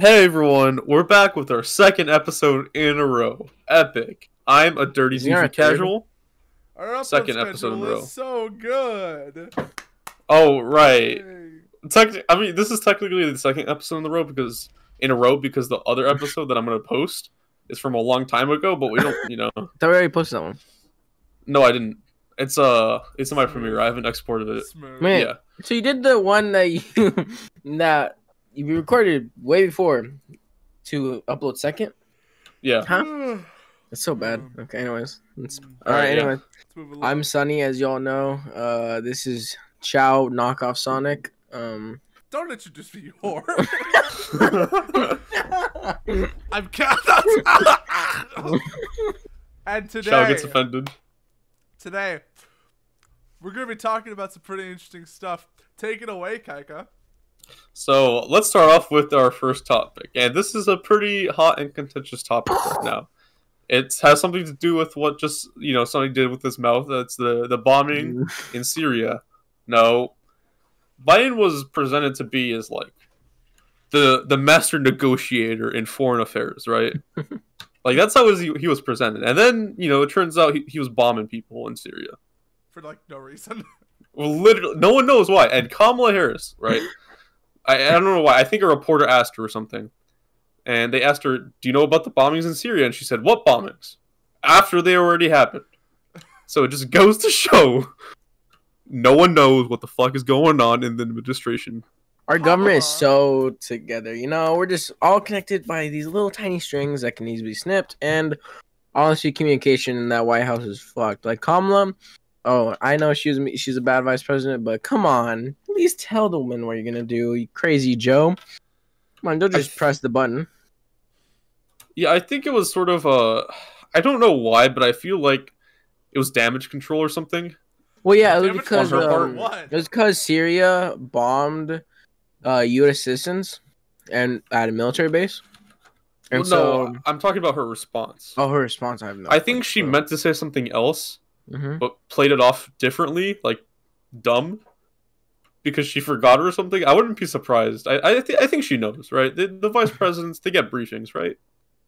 Hey everyone, we're back with our second episode in a row. Epic. I'm a dirty Is he our TV third? casual. Our Second episode in a row. is so good. Oh right. Hey. Techni- I mean, this is technically the second episode in a row because in a row because the other episode that I'm gonna post is from a long time ago, but we don't, you know. I thought we already posted that one. No, I didn't. It's uh, it's in my premiere. I haven't exported it. Smooth. Man, Yeah. so you did the one that you that you recorded way before to upload second. Yeah. Huh? That's so bad. Okay, anyways, it's, Alright, right. yeah. Anyway, Let's move along. I'm Sunny, as y'all know. Uh, this is Chow knockoff Sonic. Um, Don't let introduce me, you whore. I'm cat. and today, Shao gets offended. today, we're gonna be talking about some pretty interesting stuff. Take it away, Kaika. So let's start off with our first topic, and this is a pretty hot and contentious topic right now. It has something to do with what just you know somebody did with his mouth. That's the the bombing mm. in Syria. No, Biden was presented to be as like the the master negotiator in foreign affairs, right? like that's how was he, he was presented, and then you know it turns out he, he was bombing people in Syria. For like no reason. Well, literally, no one knows why. And Kamala Harris, right? I, I don't know why. I think a reporter asked her or something, and they asked her, "Do you know about the bombings in Syria?" And she said, "What bombings?" After they already happened. So it just goes to show, no one knows what the fuck is going on in the administration. our government is so together. You know, we're just all connected by these little tiny strings that can easily be snipped. And honestly, communication in that White House is fucked. Like Kamala. Oh, I know she was she's a bad vice president, but come on, at least tell the woman what you're gonna do, you crazy Joe. Come on, don't just th- press the button. Yeah, I think it was sort of a. I don't know why, but I feel like it was damage control or something. Well, yeah, it was Damn because on her part. um, it was because Syria bombed uh, U.S. citizens and at a military base, and Well, so no, I'm talking about her response. oh, her response I have no. I think she meant to say something else, hmm but played it off differently, like dumb, because she forgot or something. I wouldn't be surprised. I I, th- I think she knows, right? The, the vice presidents they get briefings, right?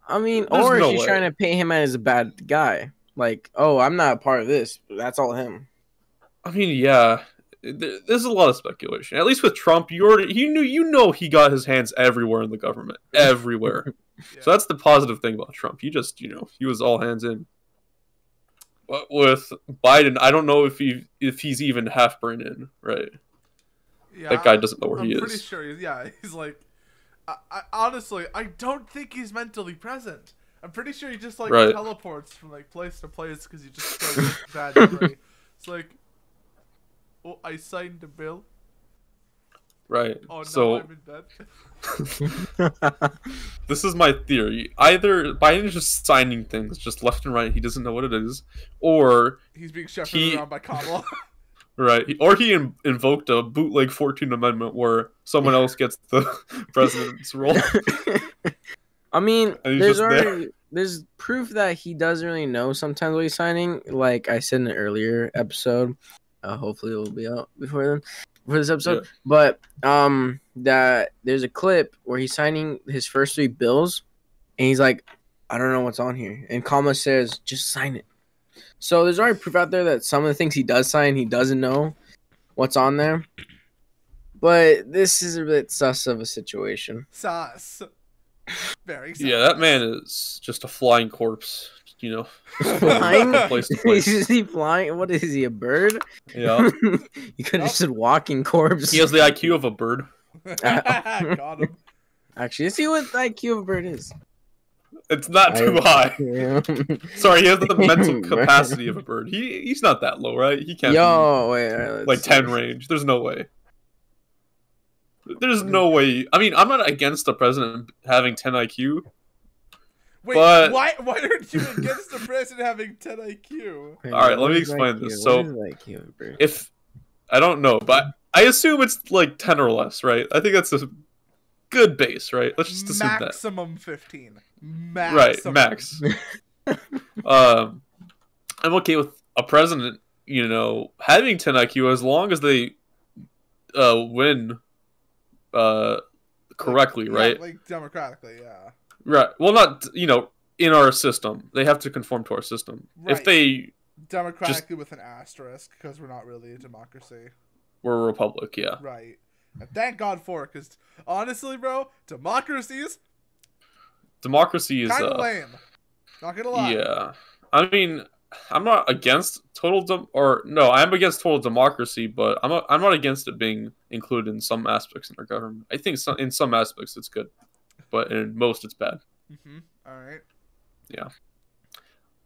I mean, There's or no she's way. trying to paint him as a bad guy. Like, oh, I'm not a part of this. That's all him. I mean, yeah. There's a lot of speculation. At least with Trump, you already he knew you know he got his hands everywhere in the government, everywhere. Yeah. So that's the positive thing about Trump. He just you know he was all hands in. But with Biden, I don't know if he if he's even half brain in, right? Yeah, that guy doesn't know where I'm he pretty is. sure he's yeah. He's like, I, I honestly I don't think he's mentally present. I'm pretty sure he just like Right. teleports from like place to place because he just so bad memory. It's like, oh, I signed the bill. Right. Oh no, so I'm in bed. this is my theory. Either Biden is just signing things just left and right. He doesn't know what it is, or He's being shepherded He- around by Kamala. right, or he in- invoked a bootleg Fourteenth Amendment where someone else gets the president's role. I mean, there's just there. already there's proof that he doesn't really know sometimes what he's signing. Like I said in an earlier episode, uh, hopefully it will be out before then, for this episode. Yeah. But um, that there's a clip where he's signing his first three bills, and he's like, I don't know what's on here, and Kama says, just sign it. So there's already proof out there that some of the things he does sign, he doesn't know what's on there. But this is a bit sus of a situation. Sus. Very sus. yeah, that man is just a flying corpse. You know, Flying? place to place. is he flying? What is he? A bird? Yeah, you could have just said walking corpse. he has the IQ of a bird. Got him. Actually, let's see what the IQ of a bird is. It's not too I- high. Yeah. Sorry, he has the mental capacity of a bird. He he's not that low, right? He can't. be- Yo, wait, alright, like see. 10 range. There's no way. There's no way. I mean, I'm not against the president having 10 IQ. Wait, But- why why aren't you against the president having 10 IQ? All right, let me explain IQ? this. So- IQ of a bird? If I don't know, but I assume it's like 10 or less, right? I think that's a good base, right? Let's just assume that. Maximum 15. Maximum. Right, max. um, I'm okay with a president, you know, having 10 IQ as long as they uh, win uh, correctly, Yeah, right? like democratically, yeah. Right. Well, not you know in our system. They have to conform to our system. If they Democratically with an asterisk because we're not really a democracy. We're a republic, yeah. Right. And thank God for it, because honestly, bro, democracies Democracy is kind of uh, lame. Not gonna lie. yeah. I mean, I'm not against total dem- or no, I'm against total democracy, but I'm a, I'm not against it being included in some aspects in our government. I think some, in some aspects it's good, but in most it's bad. Mm-hmm. All right. Yeah.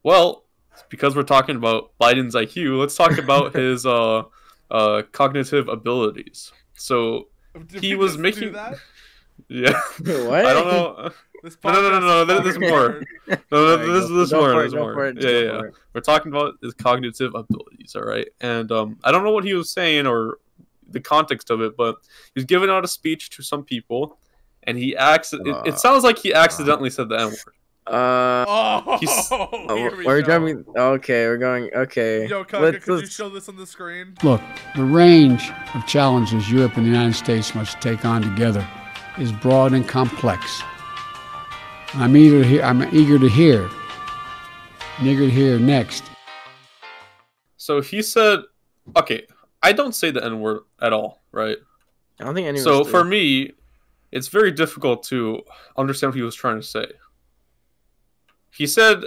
Well, because we're talking about Biden's IQ, let's talk about his uh, uh, cognitive abilities. So Did He we was just do making- that. yeah, what? I don't know. This No, no, no, podcast no, there- there's more. No, no, Alright, this, go- this go more. for it, This more. it, Yeah, yeah, yeah. We're talking about his cognitive abilities, all right? And um, I don't know what he was saying or the context of it, but he was giving out a speech to some people, and he acts. It, Uh, it sounds like he accidentally said the N word. Uh, Oh, He's- oh, here we we're go. jumping. Okay, we're going. Okay. Yo, Kaka, Let's- could you let's- show this on the screen? Look, the range of challenges Europe and the United States must take on together is broad and complex. I'm eager to hear. I'm eager to hear. I'm eager to hear next. So he said, "Okay, I don't say the N word at all, right? I don't think anyone. so for me, it's very difficult to understand what he was trying to say. He said,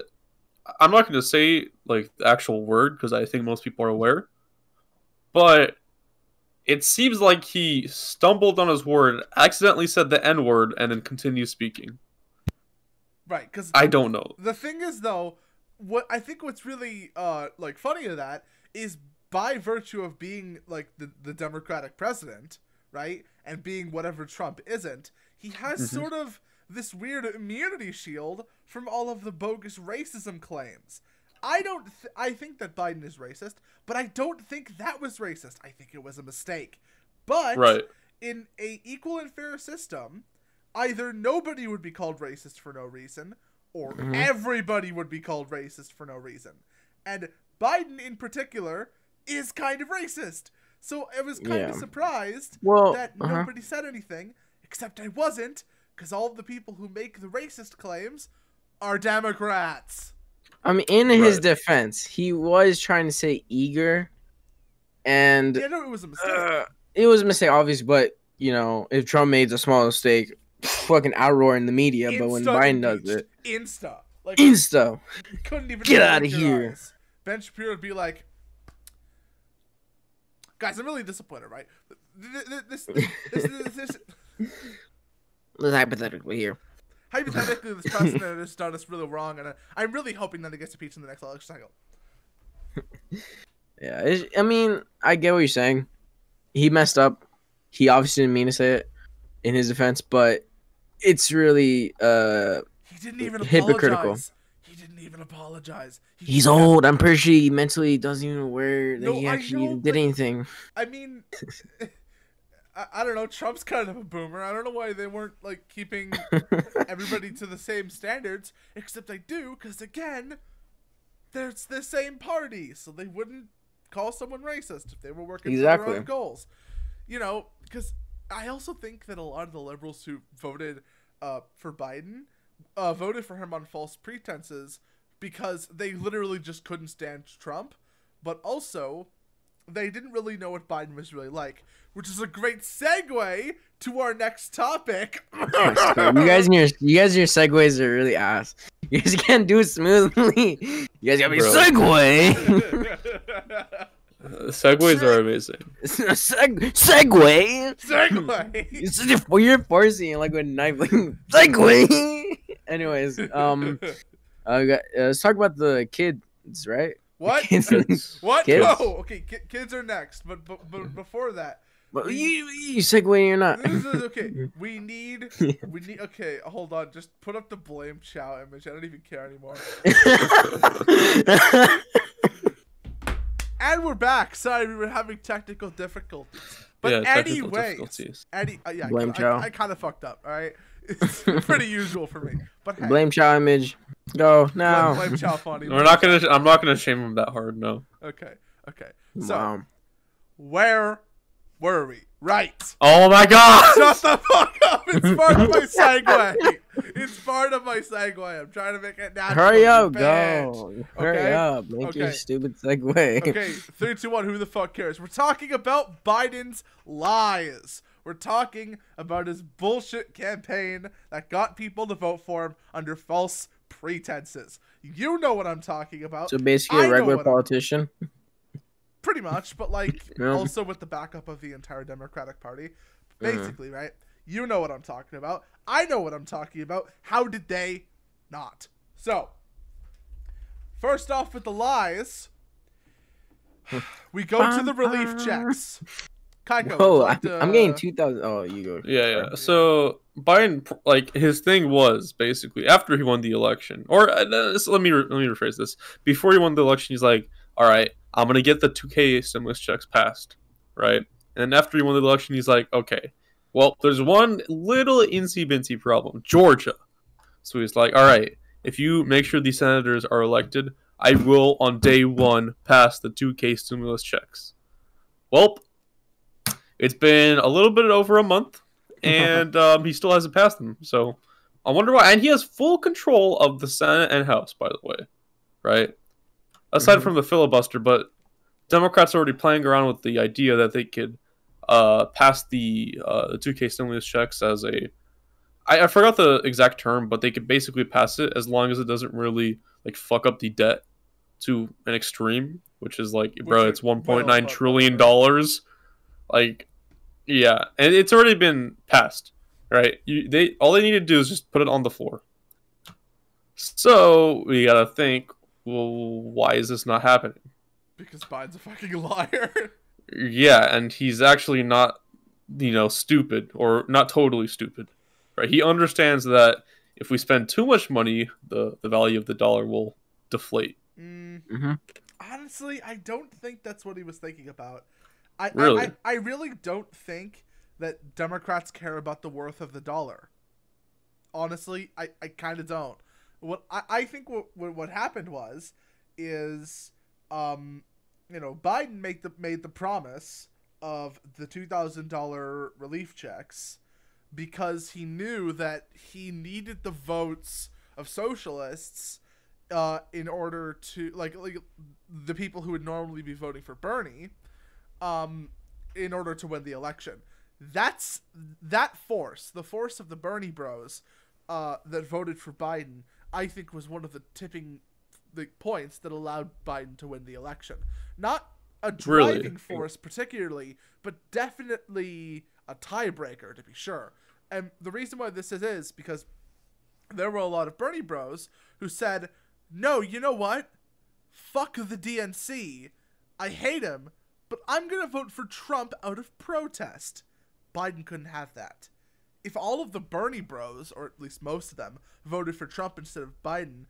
I'm not going to say like the actual word because I think most people are aware, but it seems like he stumbled on his word, accidentally said the N word, and then continued speaking. Right, because I don't know. the thing is though, what I think what's really uh like funny of that is by virtue of being like the the Democratic president, right, and being whatever Trump isn't, he has Mhm. sort of this weird immunity shield from all of the bogus racism claims. I don't. Th- I think that Biden is racist, but I don't think that was racist. I think it was a mistake. But Right. in a equal and fair system, either nobody would be called racist for no reason, or Mhm. everybody would be called racist for no reason. And Biden in particular is kind of racist. So I was kind of Yeah. surprised Well, that uh-huh. nobody said anything, except I wasn't, because all the people who make the racist claims are Democrats. I mean, in his defense, he was trying to say eager, and Yeah, no, it was a mistake. uh, it was a mistake, obviously. But you know, if Trump made a small mistake, fucking outroar in the media. but when Insta Biden does it, Insta. Like, insta. couldn't even Get out of here. eyes. Ben Shapiro would be like, guys, I'm really disappointed, right? Th- th- This, this, this, this, this, Let's hypothetically here. hypothetically, this president has done us really wrong, and I- I'm really hoping that he gets impeached in the next election cycle. Yeah, it's, I mean, I get what you're saying. He messed up. He obviously didn't mean to say it in his defense, but it's really uh He didn't even Hypocritical. apologize. Even apologize. He he's old. I'm pretty sure he mentally doesn't even aware that No, he actually know, did anything. I mean, I, I don't know. Trump's kind of a boomer. I don't know why they weren't like keeping everybody to the same standards. Except I do, because again, there's the same party, so they wouldn't call someone racist if they were working for Exactly. their own goals. You know, because I also think that a lot of the liberals who voted uh, for Biden uh, voted for him on false pretenses because they literally just couldn't stand Trump, but also they didn't really know what Biden was really like, which is a great segue to our next topic. you guys and your you guys and your segues are really ass. You guys can't do it smoothly. You guys gotta be Bro. segue. Uh, segues are amazing. Seg- segue. segue. It's just you're, you're forcing it like with a knife. Like, segue. Anyways, um, uh, got- uh, let's talk about the kids, right? what? Kids. What? Kids? No. Okay, ki- kids are next, but but, but before that, But you you segue or not? this is okay. We need we need. Okay, hold on. Just put up the blame chow image. I don't even care anymore. And we're back. Sorry, we were having technical difficulties. But yeah, technical anyways, difficulties. Any, uh, yeah, Blame I, Chow. I, I kind of fucked up. All right, it's pretty usual for me. But hey, Blame Chow image. Go now. blame Chow funny. We're not gonna. I'm not gonna shame him that hard. No. Okay, okay. So Wow. where were we? Right. Oh my god! Shut the fuck up! It's part of my segue. It's part of my segue. I'm trying to make it natural. Hurry up, bitch. go. Hurry Okay? up. Make your stupid segue. Okay, three, two, one. Who the fuck cares? We're talking about Biden's lies. We're talking about his bullshit campaign that got people to vote for him under false pretenses. You know what I'm talking about. So basically, I a regular what I'm- politician. pretty much, but like Yeah. also with the backup of the entire Democratic Party. Mm-hmm. Basically, right? You know what I'm talking about. I know what I'm talking about. How did they not? So, first off with the lies, we go to the relief checks. Kaiko, would Whoa, I'm, to- I'm getting two thousand. Oh, you go. Yeah, yeah. So Biden, like his thing was basically after he won the election, or uh, no, this- let me re- let me rephrase this. Before he won the election, he's like, "All right, I'm gonna get the 2K stimulus checks passed, right?" And after he won the election, he's like, "Okay, well, there's one little insy bincy problem, Georgia." So he's like, "All right, if you make sure these senators are elected, I will on day one pass the 2K stimulus checks." Well, it's been a little bit over a month and um, he still hasn't passed them. So I wonder why. And he has full control of the Senate and House, by the way, right? Aside Mhm. from the filibuster, but Democrats are already playing around with the idea that they could uh, pass the uh, 2K stimulus checks as a. I, I forgot the exact term, but they could basically pass it as long as it doesn't really like fuck up the debt to an extreme, which is like, bro, it's it will 1.9 fuck trillion dollars. Like, yeah, and it's already been passed, right? You, they all they need to do is just put it on the floor. So we gotta think, well, why is this not happening? because Biden's a fucking liar. Yeah, and he's actually not, you know, stupid or not totally stupid, right? He understands that if we spend too much money, the the value of the dollar will deflate. Mm, hmm honestly, I don't think that's what he was thinking about. I, Really? I, I, really don't think that Democrats care about the worth of the dollar. Honestly, I, I kind of don't. What I, I think what, what what happened was is um you know Biden made the made the promise of the two thousand dollar relief checks because he knew that he needed the votes of socialists uh, in order to like like the people who would normally be voting for Bernie, um, in order to win the election. That's that force, the force of the Bernie Bros, uh, that voted for Biden. I think was one of the tipping the points that allowed Biden to win the election. Not a Really? driving force particularly, but definitely a tiebreaker to be sure. And the reason why this is is because there were a lot of Bernie Bros who said, "No, you know what? Fuck the DNC. I hate him, but I'm gonna vote for Trump out of protest." Biden couldn't have that. If all of the Bernie Bros, or at least most of them, voted for Trump instead of Biden,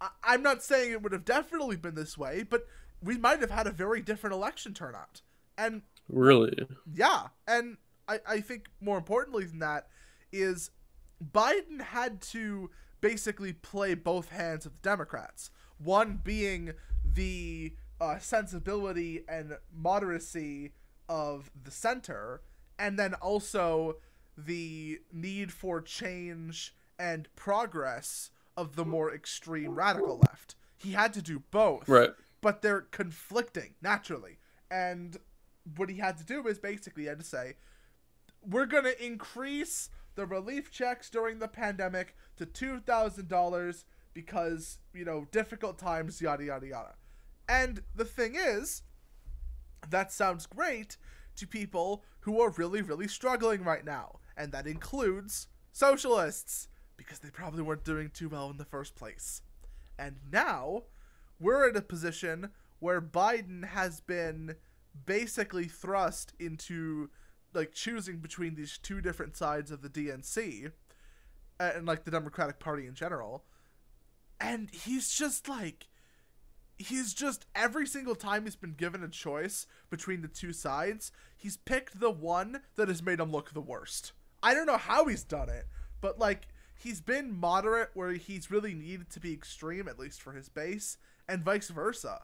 I- I'm not saying it would have definitely been this way, but we might have had a very different election turnout. And Really? yeah, and I, I think more importantly than that is Biden had to basically play both hands of the Democrats. One being the uh, sensibility and moderacy of the center, and then also the need for change and progress of the more extreme radical left. He had to do both Right. but they're conflicting naturally. And what he had to do is basically he had to say, we're gonna increase the relief checks during the pandemic to two thousand dollars because you know difficult times, yada yada yada. And the thing is, that sounds great to people who are really really struggling right now, and that includes socialists because they probably weren't doing too well in the first place. And now we're in a position where Biden has been basically thrust into like choosing between these two different sides of the DNC and like the Democratic Party in general. And he's just like he's just every single time he's been given a choice between the two sides, he's picked the one that has made him look the worst. I don't know how he's done it, but like he's been moderate where he's really needed to be extreme at least for his base and vice versa.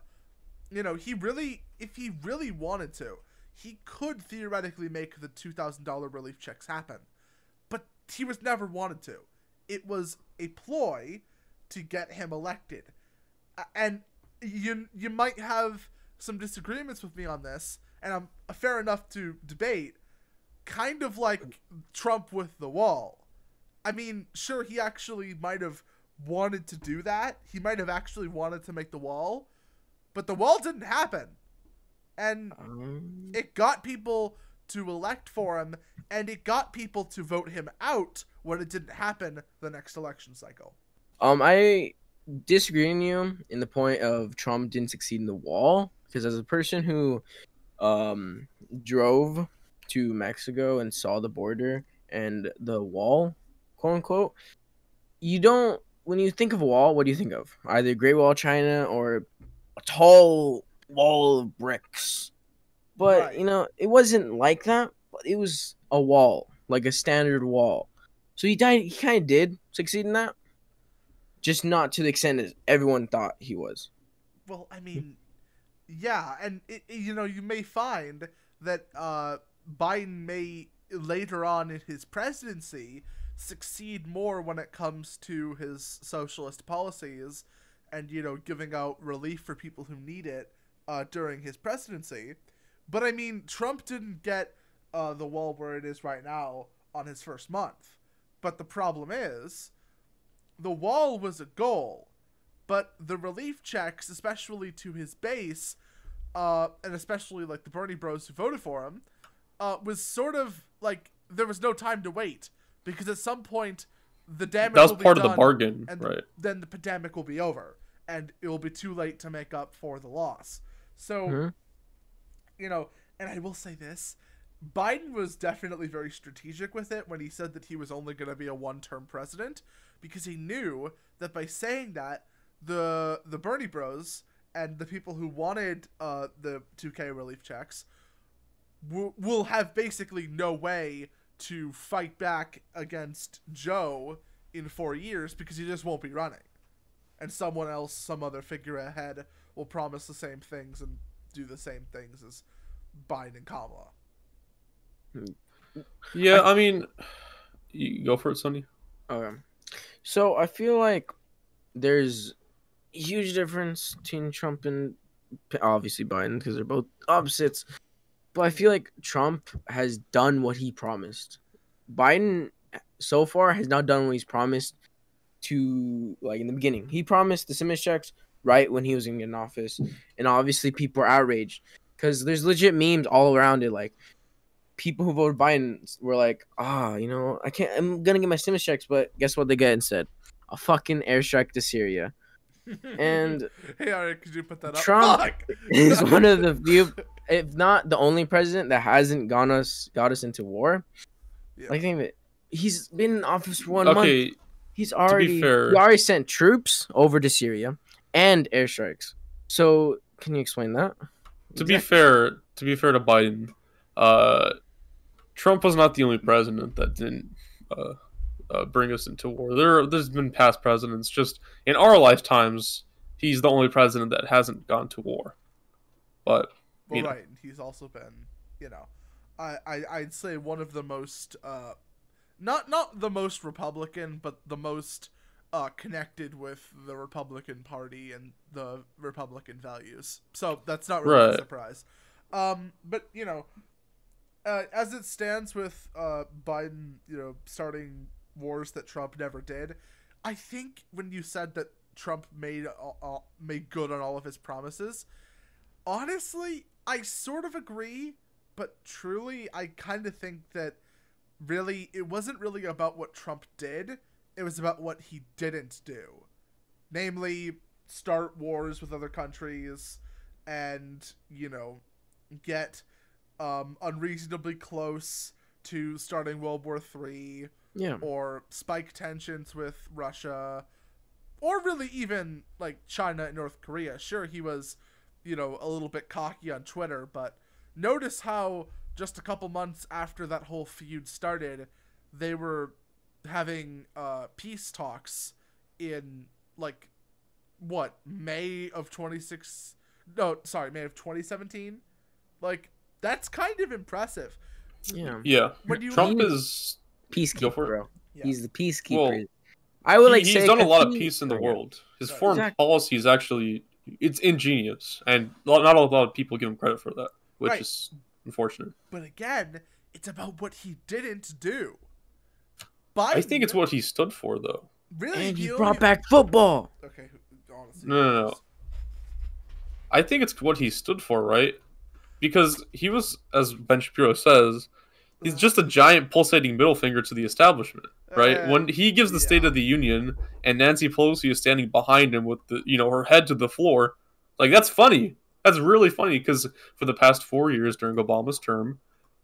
You know, he really if he really wanted to, he could theoretically make the $2,000 relief checks happen. But he was never wanted to. It was a ploy to get him elected. And you you might have some disagreements with me on this, and I'm fair enough to debate. Kind of like Trump with the wall. I mean, sure, he actually might have wanted to do that. He might have actually wanted to make the wall, but the wall didn't happen. And Um, it got people to elect for him, and it got people to vote him out when it didn't happen the next election cycle. Um, I disagree with you in the point of Trump didn't succeed in the wall because as a person who um drove to Mexico and saw the border and the wall, quote unquote, you don't when you think of a wall, what do you think of? Either Great Wall of China or a tall wall of bricks. But Right. you know, it wasn't like that. But it was a wall, like a standard wall. So he died. He kind of did succeed in that, just not to the extent as everyone thought he was. Well, I mean, yeah, and it, you know you may find that uh, Biden may later on in his presidency succeed more when it comes to his socialist policies and you know giving out relief for people who need it uh, during his presidency. But I mean, Trump didn't get uh, the wall where it is right now on his first month. But the problem is, the wall was a goal but the relief checks, especially to his base, uh, and especially like the Bernie Bros who voted for him, uh, was sort of like there was no time to wait because at some point the damage That was will be part of the bargain, and right? then the pandemic will be over, and it will be too late to make up for the loss. So, Mhm. you know, and I will say this. Biden was definitely very strategic with it when he said that he was only going to be a one-term president because he knew that by saying that the the Bernie Bros and the people who wanted uh, the 2K relief checks will, will have basically no way to fight back against Joe in four years because he just won't be running, and someone else, some other figurehead, will promise the same things and do the same things as Biden and Kamala. Yeah, I mean, you go for it, Sunny. Okay. So I feel like there's huge difference between Trump and obviously Biden because they're both opposites. But I feel like Trump has done what he promised. Biden so far has not done what he's promised to like in the beginning. He promised the stimulus checks right when he was in office, and obviously people are outraged because there's legit memes all around it. Like people who voted Biden were like, ah, you know, I can't. I'm gonna get my stimulus checks, but guess what they get instead? A fucking airstrike to Syria. And hey, Ari, could you put that up? Trump Fuck! is one of the few, if not the only president that hasn't gone us got us into war. Yeah. Like think of it. He's been in office for one month. Okay, He's already fair- he already sent troops over to Syria and airstrikes. So can you explain that? to be fair, to be fair to Biden, uh, Trump was not the only president that didn't uh, uh, bring us into war. There, there's been past presidents. Just in our lifetimes, he's the only president that hasn't gone to war. But Well, know. right. He's also been, you know, I, I I'd say one of the most, uh, not not the most Republican, but the most uh, connected with the Republican Party and the Republican values. So that's not really a surprise. Um, but you know, uh, as it stands with uh, Biden, you know, starting wars that Trump never did, I think when you said that Trump made uh, made good on all of his promises, honestly, I sort of agree, but truly, I kind of think that really it wasn't really about what Trump did, it was about what he didn't do. Namely, start wars with other countries and, you know, get um, unreasonably close to starting World War Three Yeah. or spike tensions with Russia, or really even like China and North Korea. Sure, he was, you know, a little bit cocky on Twitter, but notice how just a couple months after that whole feud started, they were having uh, peace talks in like what May of 26 no sorry May of 2017 like That's kind of impressive. Yeah, Yeah, When you Trump He- is. Peacekeeper, bro. Yeah. He's the peacekeeper. Well, I would like he- say he's done a lot of peace in the yeah. world. His Right. foreign Exactly. policy is actually it's ingenious, and not not a lot of people give him credit for that, which Right. is unfortunate. But again, it's about what he didn't do. Biden, I think it's what he stood for, though. really And he brought only- back football. Okay, honestly, No, no, no. I think it's what he stood for, right? Because he was, as Ben Shapiro says, he's just a giant pulsating middle finger to the establishment, right? Uh, when he gives the State of the Union and Nancy Pelosi is standing behind him with the, you know, her head to the floor, like that's funny. That's really funny because for the past four years during Obama's term,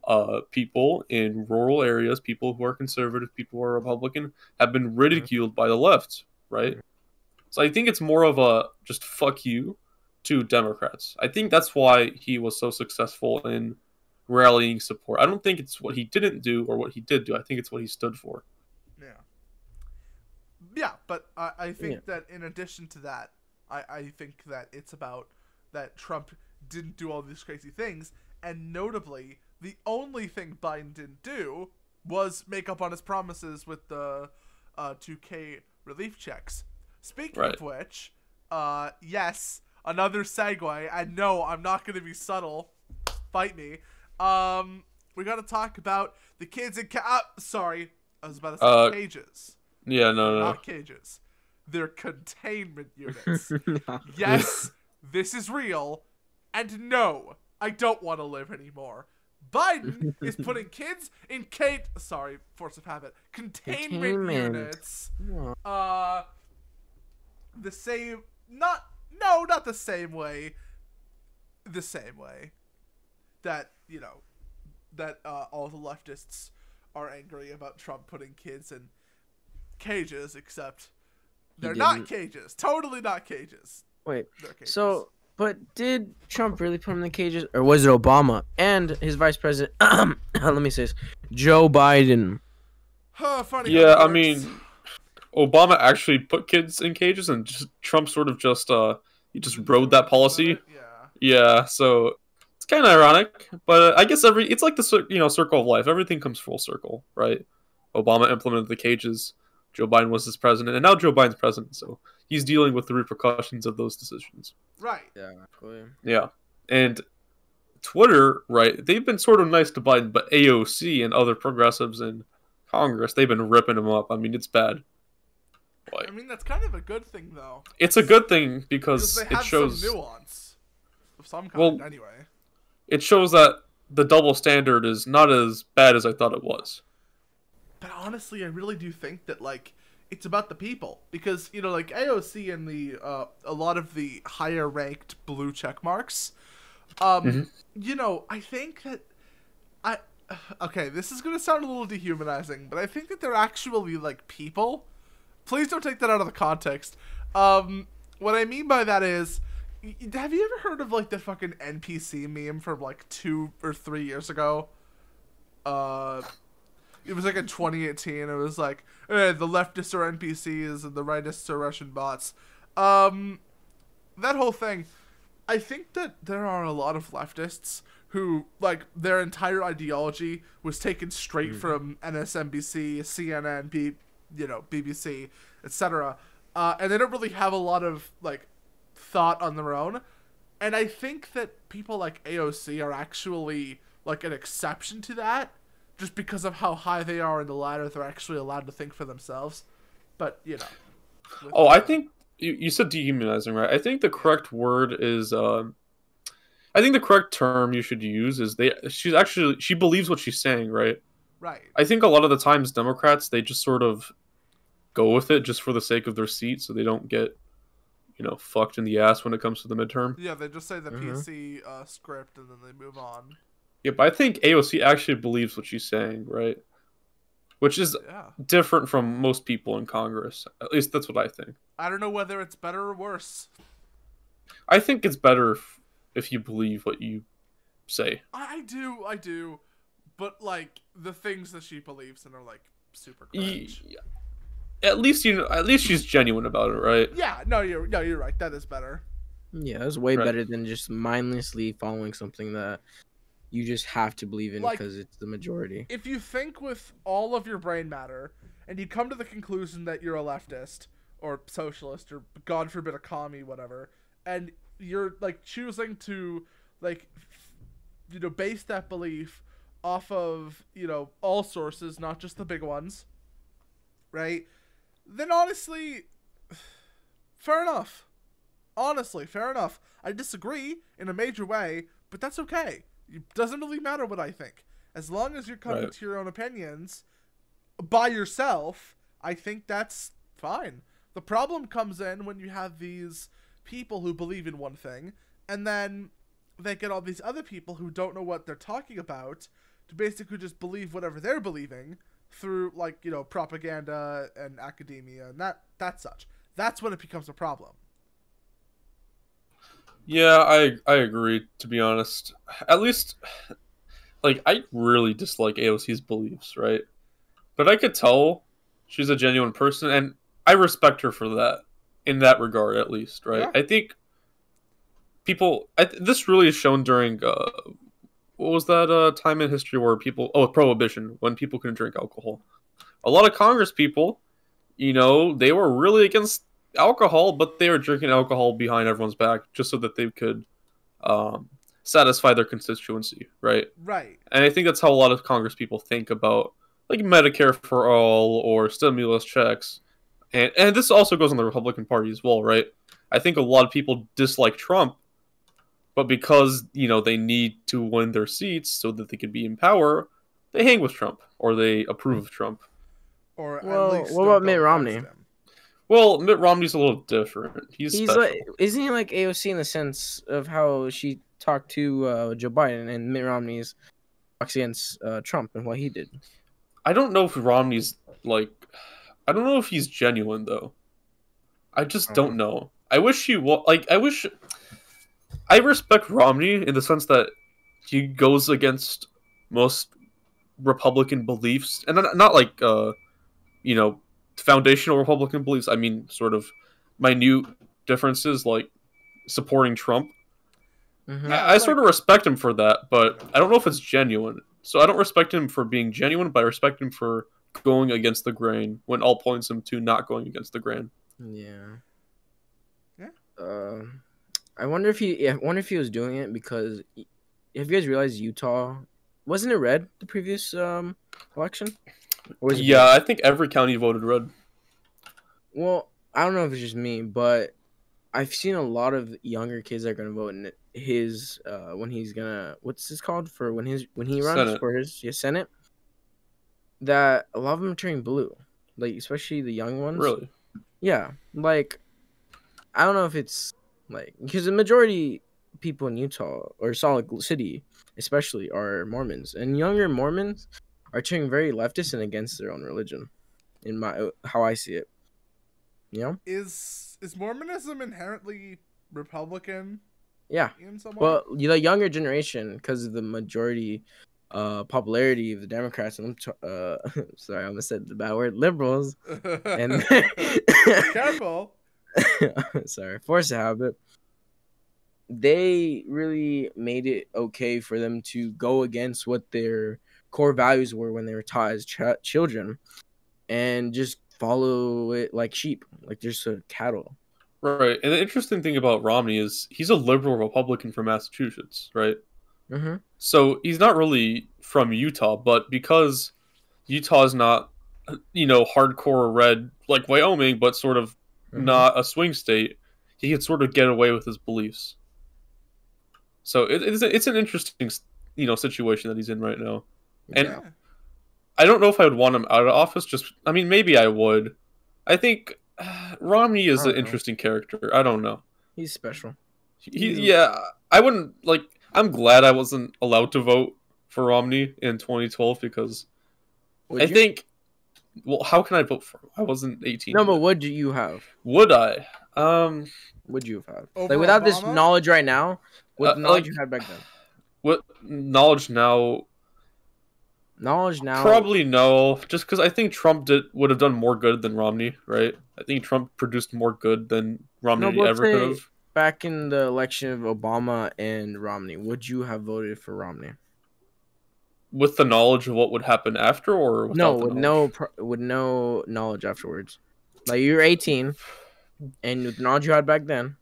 uh, people in rural areas, people who are conservative, people who are Republican, have been ridiculed by the left, right? So I think it's more of a just fuck you to Democrats. I think that's why he was so successful in rallying support. I don't think it's what he didn't do or what he did do. I think it's what he stood for. Yeah. Yeah, but I, I think Yeah. that in addition to that, I, I think that it's about that Trump didn't do all these crazy things, and notably, the only thing Biden didn't do was make up on his promises with the uh, 2K relief checks. Speaking Right. of which, uh, yes, another segue, and no, I'm not going to be subtle. Fight me. Um, we got to talk about the kids in ca- uh, sorry, I was about to say Uh, cages, Yeah, no, no. no. not cages. They're containment units. yes, this is real, and no, I don't want to live anymore. Biden is putting kids in Kate. Sorry, force of habit. Containment, Containment. units. Uh, the same. Not no, not the same way. The same way that you know that uh, all the leftists are angry about Trump putting kids in cages, except they're not cages. Totally not cages. Wait, They're cages. so but did Trump really put him in the cages, or was it Obama and his vice president? let me say this: Joe Biden. Huh, funny. Yeah, I mean, Obama actually put kids in cages, and just, Trump sort of just uh he just rode that policy. Yeah. Yeah, so it's kind of ironic, but I guess every it's like the you know circle of life. Everything comes full circle, right? Obama implemented the cages. Joe Biden was his president, and now Joe Biden's president, so he's dealing with the repercussions of those decisions. Right. Yeah, Yeah, and Twitter, right? They've been sort of nice to Biden, but AOC and other progressives in Congress, they've been ripping him up. I mean, it's bad. Like, I mean, that's kind of a good thing, though. it's a good thing Because because it shows some nuance of some kind, Well- anyway. it shows that the double standard is not as bad as I thought it was. But honestly, I really do think that like it's about the people because you know like AOC and the uh, a lot of the higher ranked blue check marks. Um, Mhm. you know, I think that I okay, this is gonna sound a little dehumanizing, but I think that they're actually like people. Please don't take that out of the context. Um, what I mean by that is, have you ever heard of like the fucking NPC meme from like two or three years ago? Uh, it was like in 2018. It was like eh, the leftists are NPCs and the rightists are Russian bots. Um, that whole thing. I think that there are a lot of leftists who like their entire ideology was taken straight from MSNBC, CNN, B, you know, BBC, etc. Uh, and they don't really have a lot of like thought on their own. And I think that people like AOC are actually like an exception to that, just because of how high they are in the ladder. They're actually allowed to think for themselves. But you know. Oh, I think you, you said dehumanizing, right? I think the correct word is. Um, I think the correct term you should use is they. She's actually she believes what she's saying, right? right. I think a lot of the times Democrats they just sort of go with it just for the sake of their seat, so they don't get, you know, fucked in the ass when it comes to the midterm. Yeah, they just say the Mhm. PC uh, script and then they move on. Yeah, but I think AOC actually believes what she's saying, right? Which is Yeah. different from most people in Congress. At least that's what I think. I don't know whether it's better or worse. I think it's better if, if you believe what you say. I I do, I do. But like the things that she believes in are like super Y- cringe. At least you know, at least she's genuine about it, right? Yeah, no, you're no, you're right. That is better. Yeah, it's way Right. better than just mindlessly following something that you just have to believe in Like- because it's the majority. if you think with all of your brain matter and you come to the conclusion that you're a leftist or socialist or god forbid a commie whatever and you're like choosing to like f- you know base that belief off of you know all sources not just the big ones right then honestly fair enough. Honestly fair enough. I disagree in a major way but that's okay. It doesn't really matter what i think. As long as you're coming Right. to your own opinions by yourself i think that's fine. The problem comes in when you have these people who believe in one thing and then they get all these other people who don't know what they're talking about to basically just believe whatever they're believing through like you know propaganda and academia and that that such that's when it becomes a problem Yeah, I I agree. To be honest, at least, like I really dislike AOC's beliefs, right? But I could tell she's a genuine person, and I respect her for that. In that regard, at least, right? Yeah. I think people. I, th- this really is shown during uh, what was that uh, time in history where people oh prohibition when people couldn't drink alcohol. A lot of Congress people, you know, they were really against alcohol, but they were drinking alcohol behind everyone's back just so that they could um, satisfy their constituency, right? right And I think that's how a lot of Congress people think about like Medicare for all or stimulus checks. And and this also goes on the Republican Party as well, right? I think a lot of people dislike Trump, but because, you know, they need to win their seats so that they could be in power, they hang with Trump or they approve of Trump. or Well, at least what about Mitt Romney? Well, Mitt Romney's a little different. He's, He's like, isn't he like AOC in the sense of how she talked to uh, Joe Biden and Mitt Romney's talks against uh, Trump and what he did? I don't know if Romney's like I don't know if he's genuine though. I just don't know. I wish he was like I wish I respect Romney in the sense that he goes against most Republican beliefs and not, not like uh you know foundational Republican beliefs. I mean sort of minute differences like supporting Trump. Mhm. I, I sort of respect him for that, but I don't know if it's genuine. So I don't respect him for being genuine, but I respect him for going against the grain when all points him to not going against the grain. Yeah. Yeah. Uh, I wonder if he. I wonder if he was doing it because. Have you guys realized Utah wasn't it red the previous um election? Or was it Yeah, I think every county voted red. Well, I don't know if it's just me, but I've seen a lot of younger kids that are gonna vote in his uh when he's gonna what's this called for when his when he runs Senate. for his yeah, Senate. That a lot of them are turning blue, like especially the young ones. Really? Yeah, like I don't know if it's like because the majority people in Utah or Salt Lake City, especially, are Mormons, and younger Mormons are turning very leftist and against their own religion, in my how I see it. You know? is is mormonism inherently republican Yeah. Well, the younger generation, because of the majority uh popularity of the Democrats and uh sorry, I almost said the bad word liberals and careful sorry, force a habit. They really made it okay for them to go against what their core values were when they were taught as ch- children, and just follow it like sheep, like just a cattle. Right. And the interesting thing about Romney is he's a liberal Republican from Massachusetts, right? Mm-hmm. So he's not really from Utah, but because Utah is not, you know, hardcore red like Wyoming, but sort of Mm-hmm. not a swing state, he can sort of get away with his beliefs. So it, it's a, it's an interesting, you know, situation that he's in right now. And yeah. I don't know if I would want him out of office. Just, I mean, maybe I would. I think uh, Romney is an know. interesting character. I don't know. He's special. He, He's- yeah, I wouldn't like. I'm glad I wasn't allowed to vote for Romney in 2012 because Would I you? think. Well, how can I vote for him? I wasn't 18. no, but yet. what do you have? would I? Um, Would you have had? Over like without this knowledge right now, with Uh, knowledge like- you had back then? what knowledge now? Knowledge now. Probably no, just because I think Trump did would have done more good than Romney, right? I think Trump produced more good than Romney but ever could have. back in the election of Obama and Romney, would you have voted for Romney? With the knowledge of what would happen after, or without No, with no with no knowledge afterwards. Like you're 18, and with the knowledge you had back then,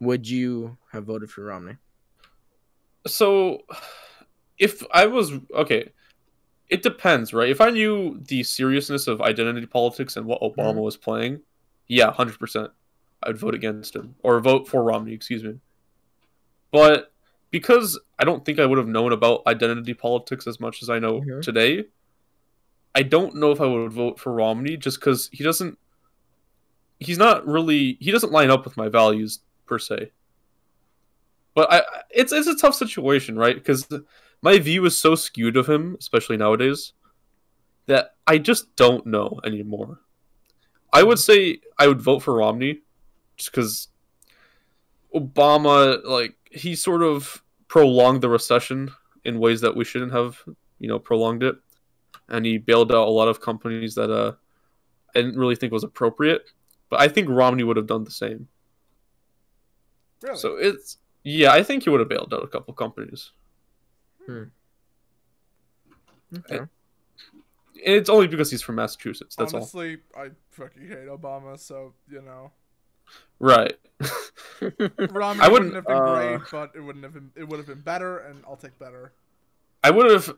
would you have voted for Romney? So, if I was okay, it depends, right? If I knew the seriousness of identity politics and what Obama Mhm. was playing, yeah, hundred percent, I'd vote against him or vote for Romney. Excuse me. But because I don't think I would have known about identity politics as much as I know Mhm. today, I don't know if I would vote for Romney just because he doesn't. He's not really. He doesn't line up with my values per se. But I, I- it's it's a tough situation, right? Because my view is so skewed of him, especially nowadays, that I just don't know anymore. I would say I would vote for Romney, just because Obama, like, he sort of prolonged the recession in ways that we shouldn't have, you know, prolonged it, and he bailed out a lot of companies that uh I didn't really think was appropriate. But I think Romney would have done the same. Really? So it's yeah, I think he would have bailed out a couple companies. Hmm. Okay. And it's only because he's from Massachusetts. That's all. Honestly, I fucking hate Obama, so you know, Right. Romney I wouldn't wouldn't- have been uh, great, but it wouldn't have been. It would have been better, and I'll take better. I would have.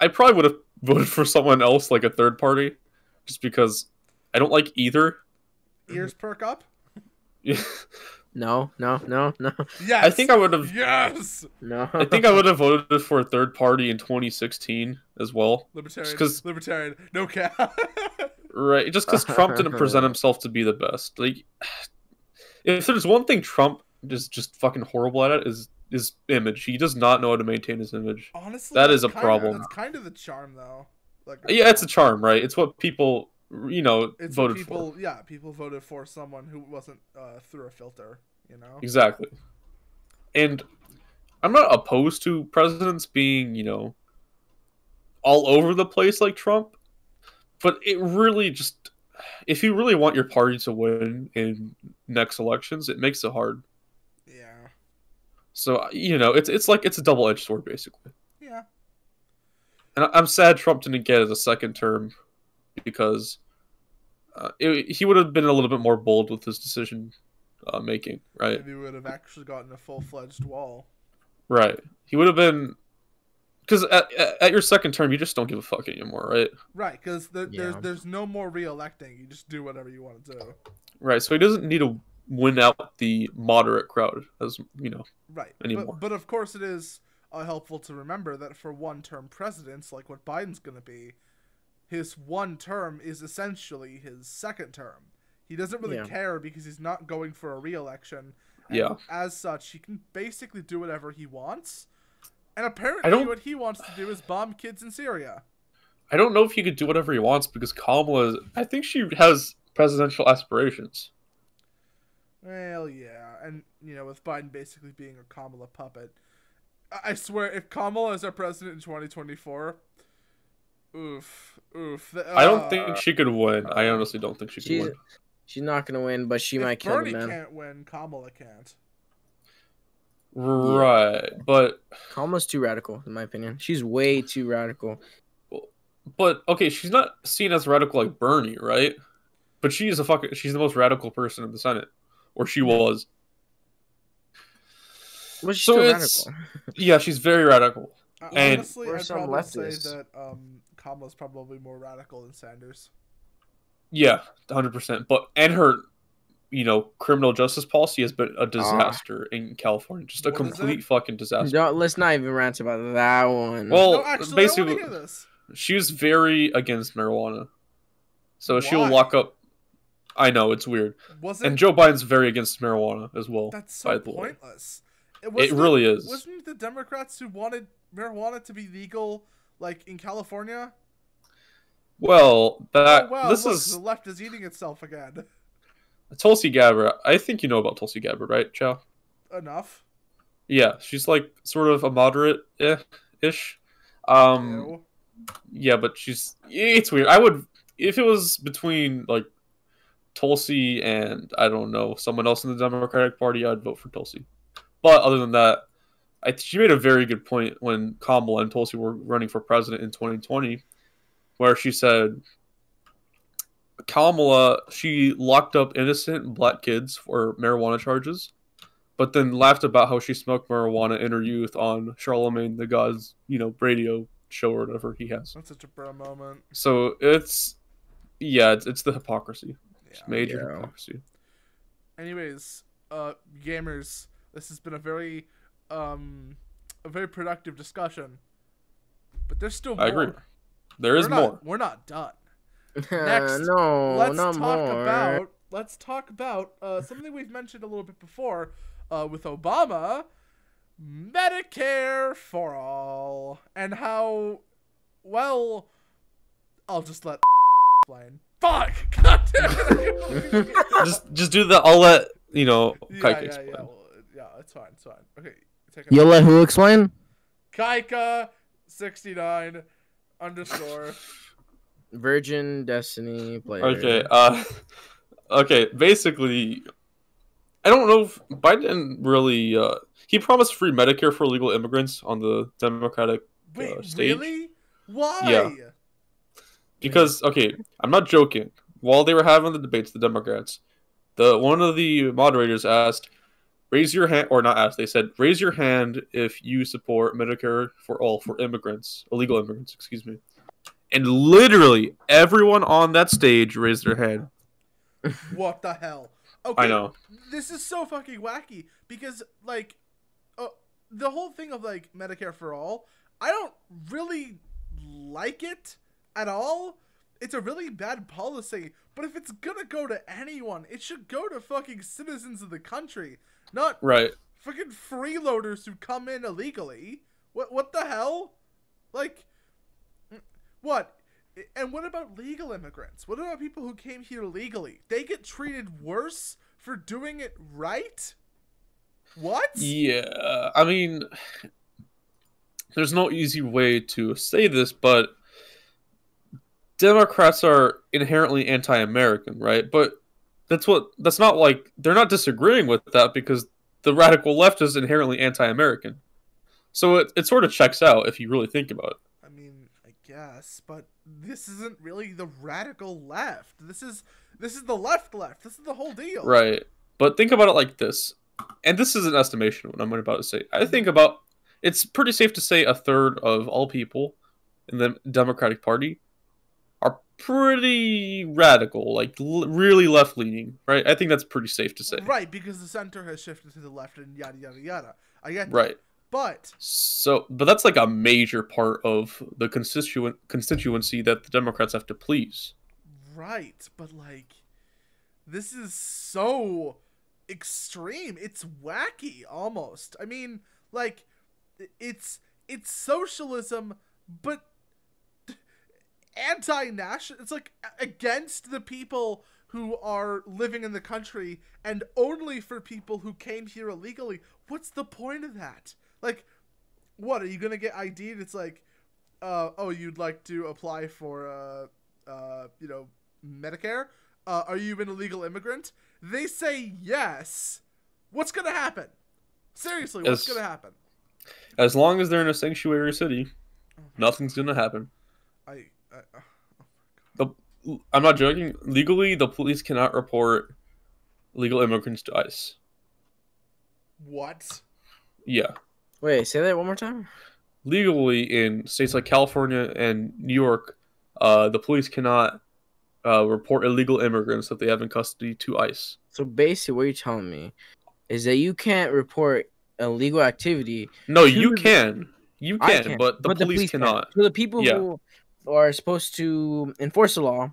I probably would have voted for someone else, like a third party, just because I don't like either. Ears perk up. no, no, no, no, Yes. I think I would have. Yes. no. I think I would have voted for a third party in 2016 as well. Libertarian. 'cause- Libertarian. No cap. Right, just because Trump didn't present himself to be the best. Like, if there's one thing Trump is just fucking horrible at it is his image. He does not know how to maintain his image. Honestly, that's a kinda- problem. That's kind of the charm, though. Like, Yeah, it's a charm, right? It's what people, you know, It's voted people. for. Yeah, people voted for someone who wasn't uh, through a filter. You know. Exactly. And I'm not opposed to presidents being, you know, all over the place like Trump, but it really just if you really want your party to win in next elections, it makes it hard. Yeah. So, you know, it's it's like it's a double-edged sword basically. Yeah. And I'm sad Trump didn't get a second term because uh, it, he would have been a little bit more bold with his decision uh, making, right? Maybe we would have actually gotten a full fledged wall. Right. He would have been because at, at, at your second term, you just don't give a fuck anymore, right? Right, because there, there's Yeah. there's no more re-electing. You just do whatever you want to do. Right. So he doesn't need to win out the moderate crowd, as you know. Right. Anymore. But, but of course, it is uh, helpful to remember that for one-term presidents, like what Biden's going to be, his one term is essentially his second term. He doesn't really Yeah. care because he's not going for a re-election. and Yeah. As such, he can basically do whatever he wants. And apparently, I don't- what he wants to do is bomb kids in Syria. I don't know if he could do whatever he wants because Kamala, is, I think she has presidential aspirations. Well, yeah, and you know, with Biden basically being a Kamala puppet, I- I swear, if Kamala is our president in 2024, oof, oof. the- I don't uh, think she could win. I honestly don't think she could She's win. she's not gonna win, but she if might kill Bernie the man. can't win, Kamala can't. Right. But Kamala's too radical, in my opinion. She's way too radical. but okay, she's not seen as radical like Bernie, right? But she is a fucking she's the most radical person in the Senate. Or she was. But she's So still it's- radical. Yeah, she's very radical. Uh, And- honestly, Or I'd some probably say that um, Kamala's probably more radical than Sanders. Yeah, hundred percent. But and her, you know, criminal justice policy has been a ah. disaster in California. Just a complete fucking disaster. Don't, let's not even rant about that one. Well, no, actually, basically, to hear this. she was very against marijuana, so she'll lock up. I know it's weird, Was it? and? Joe Biden's very against marijuana as well. That's so the way. pointless. It, It wasn't really is. Wasn't it the Democrats who wanted marijuana to be legal, like in California? Well, that oh, wow, this look, is the left is eating itself again. Tulsi Gabbard. I think you know about Tulsi Gabbard, right, Chow? Enough. Yeah, she's like sort of a moderate ish. Um, Ew. yeah, but she's it's weird. I would if it was between like Tulsi and I don't know someone else in the Democratic Party, I'd vote for Tulsi. But other than that, I, she made a very good point when Kamala and Tulsi were running for president in 2020, where she said Kamala she locked up innocent black kids for marijuana charges, but then laughed about how she smoked marijuana in her youth on Charlamagne tha God's you know radio show or whatever he has. That's such a bro moment. So it's yeah, it's, it's the hypocrisy, it's major Yeah. hypocrisy. Anyways, uh, gamers, this has been a very, um, a very productive discussion. But there's still more. I agree. There is we're not, more. We're not done. Next, no, let's no talk more. about let's talk about uh, something we've mentioned a little bit before uh, with Obama, Medicare for all, and how well I'll just let explain. Fuck! God damn it! just just do that. I'll let you know. yeah, Kaika yeah, explain. yeah, well, yeah. It's fine. It's fine. Okay, take. You'll let who explain? Kaika sixty nine underscore. Virgin Destiny player. Okay. Uh, okay. Basically, I don't know if Biden really. Uh, he promised free Medicare for illegal immigrants on the Democratic Wait, Uh, stage? really? Why? Yeah. because okay, I'm not joking. While they were having the debates, the Democrats, the one of the moderators asked, "Raise your hand," or not asked. They said, "Raise your hand if you support Medicare for all for immigrants, illegal immigrants." Excuse me. And literally everyone on that stage raised their hand. What the hell? Okay, I know. this is so fucking wacky because like uh, the whole thing of like medicare for all i don't really like it at all it's a really bad policy but if it's gonna go to anyone it should go to fucking citizens of the country not Right. fucking freeloaders who come in illegally what what the hell like what and what about legal immigrants what about people who came here legally they get treated worse for doing it right what Yeah, I mean, there's no easy way to say this, but Democrats are inherently anti-American, right? But that's what that's not like they're not disagreeing with that because the radical left is inherently anti-American. So it, it sort of checks out if you really think about it. I mean, I guess, but this isn't really the radical left. This is this is the left left. This is the whole deal. Right. But think about it like this. And this is an estimation what I'm about to say. I think about it's pretty safe to say a third of all people in the Democratic Party are pretty radical, like l- really left leaning, right? I think that's pretty safe to say. Right, because the center has shifted to the left and yada yada yada. I get that. But So, but that's like a major part of the constituent constituency that the Democrats have to please. right, but like this is so extreme. It's wacky almost. I mean, like it's it's socialism but anti-national it's like against the people who are living in the country and only for people who came here illegally what's the point of that like what are you gonna get ID'd it's like uh oh you'd like to apply for uh uh you know medicare uh are you an illegal immigrant they say yes what's gonna happen seriously what's Yes. gonna happen As long as they're in a sanctuary city, nothing's gonna happen. i, I uh, I'm not joking. Legally, the police cannot report illegal immigrants to ICE. what Yeah. Wait, say that one more time. Legally, in states like California and New York, uh, the police cannot uh, report illegal immigrants that they have in custody to ICE. So basically, what you're telling me is that you can't report illegal activity. No, you the- can. You can, can, but the police can't. cannot. So the people Yeah. who are supposed to enforce the law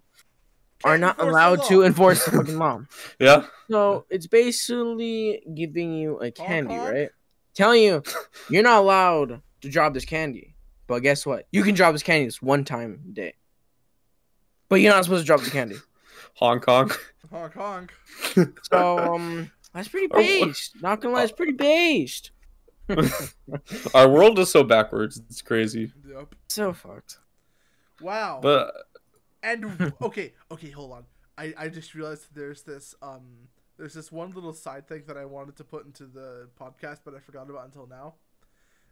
are Can't not allowed to enforce the fucking law. Yeah. So it's basically giving you a candy, right? Telling you you're not allowed to drop this candy. But guess what? You can drop this candy this one time a day. But you're not supposed to drop the candy. Hong Kong. honk honk So um that's pretty what- based. Not gonna lie, it's pretty based. Our world is so backwards. It's crazy. yep So fucked. wow But And okay, okay, hold on. I I just realized there's this um there's this one little side thing that I wanted to put into the podcast, but I forgot about until now.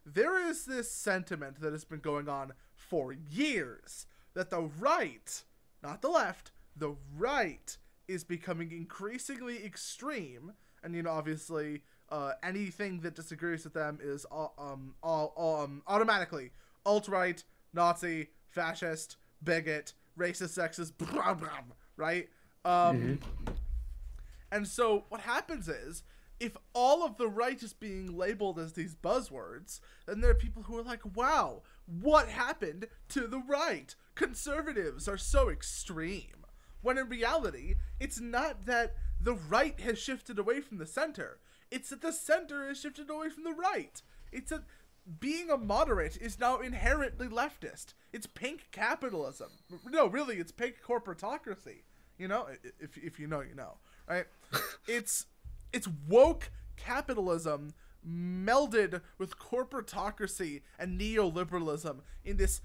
there is this sentiment that has been going on for years that the right, not the left, the right is becoming increasingly extreme, and you know, obviously, uh, anything that disagrees with them is uh, um, all, um, automatically alt right, Nazi, fascist, bigot, racist, sexist, blah, blah, right? Um, And so what happens is, if all of the right is being labeled as these buzzwords, then there are people who are like, wow, what happened to the right? Conservatives are so extreme. When in reality, it's not that the right has shifted away from the center, it's that the center has shifted away from the right. It's that being a moderate is now inherently leftist. It's pink capitalism. No, really, it's pink corporatocracy. You know, if, if you know, you know, right? it's it's woke capitalism melded with corporatocracy and neoliberalism in this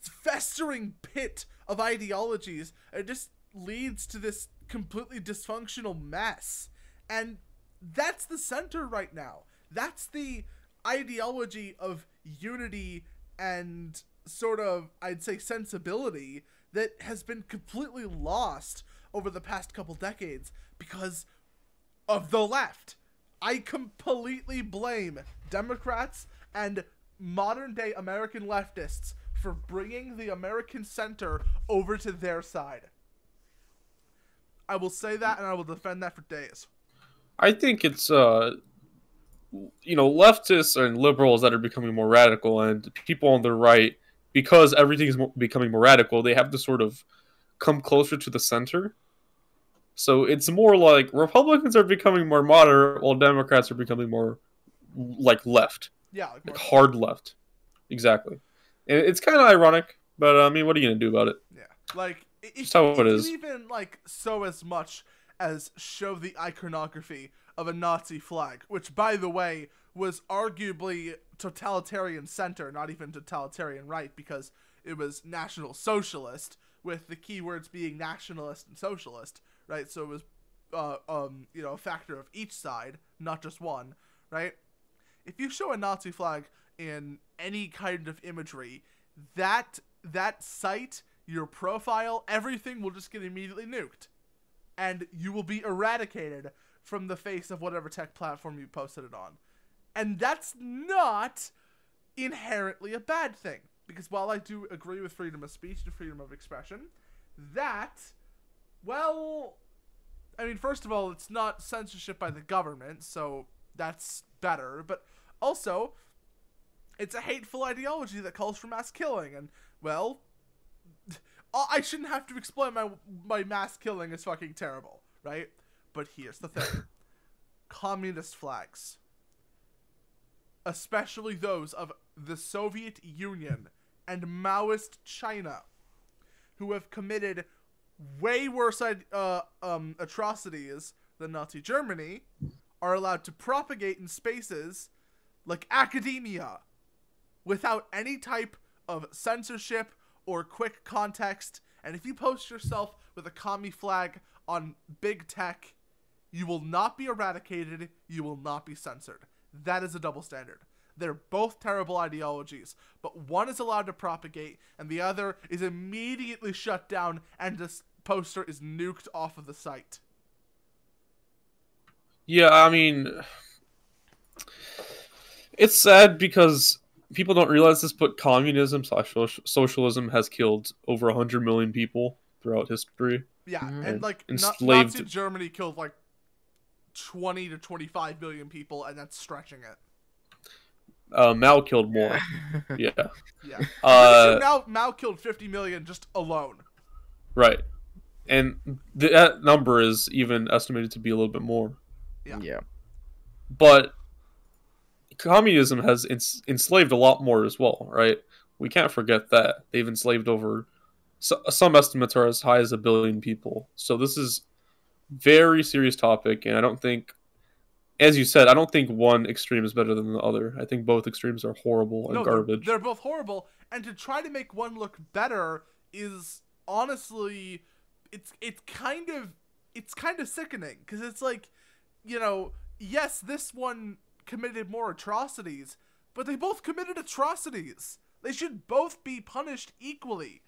festering pit of ideologies. It just leads to this completely dysfunctional mess. And that's the center right now. That's the ideology of unity and sort of, I'd say, sensibility that has been completely lost over the past couple decades because of the left. I completely blame Democrats and modern day American leftists for bringing the American center over to their side. I will say that and I will defend that for days. I think it's uh you know leftists and liberals that are becoming more radical and people on the right because everything is becoming more radical they have to sort of come closer to the center. So it's more like republicans are becoming more moderate while democrats are becoming more like left. Yeah, like like hard left. Exactly. And it's kind of ironic but uh, i mean what are you gonna do about it? Yeah, like i- if, Just how it is. even like so as much as show the iconography of a Nazi flag, which by the way was arguably totalitarian center, not even totalitarian right, because it was national socialist, with the keywords being nationalist and socialist, right? So it was, uh, um, you know, a factor of each side, not just one, right? if you show a Nazi flag in any kind of imagery, that that site, your profile, everything will just get immediately nuked, and you will be eradicated from the face of whatever tech platform you posted it on, and that's not inherently a bad thing because while I do agree with freedom of speech and freedom of expression, that, well, I mean, first of all, it's not censorship by the government, so that's better. But also, it's a hateful ideology that calls for mass killing, and well, I shouldn't have to explain my my mass killing is fucking terrible, right? But here's the thing: communist flags, especially those of the Soviet Union and Maoist China, who have committed way worse uh, um, atrocities than Nazi Germany, are allowed to propagate in spaces like academia without any type of censorship or quick context. And if you post yourself with a commie flag on big tech, you will not be eradicated, you will not be censored. That is a double standard. They're both terrible ideologies, but one is allowed to propagate and the other is immediately shut down and this poster is nuked off of the site. Yeah, I mean, it's sad because people don't realize this, but communism slash socialism has killed over 100 million people throughout history. Yeah, and And like enslaved- Nazi Germany killed like 20 to 25 million people and that's stretching it. Uh, Mao killed more. yeah. Yeah. Uh, now Mao killed 50 million just alone. right. And th- that number is even estimated to be a little bit more. Yeah. yeah. But communism has ens- enslaved a lot more as well, right? We can't forget that. They've enslaved over so- some estimates are as high as a billion people. So this is very serious topic and I don't think as you said, I don't think one extreme is better than the other. I think both extremes are horrible and No, they're, garbage. they're both horrible and to try to make one look better is honestly it's it's kind of it's kind of sickening cuz it's like you know, yes, this one committed more atrocities, but they both committed atrocities. They should both be punished equally.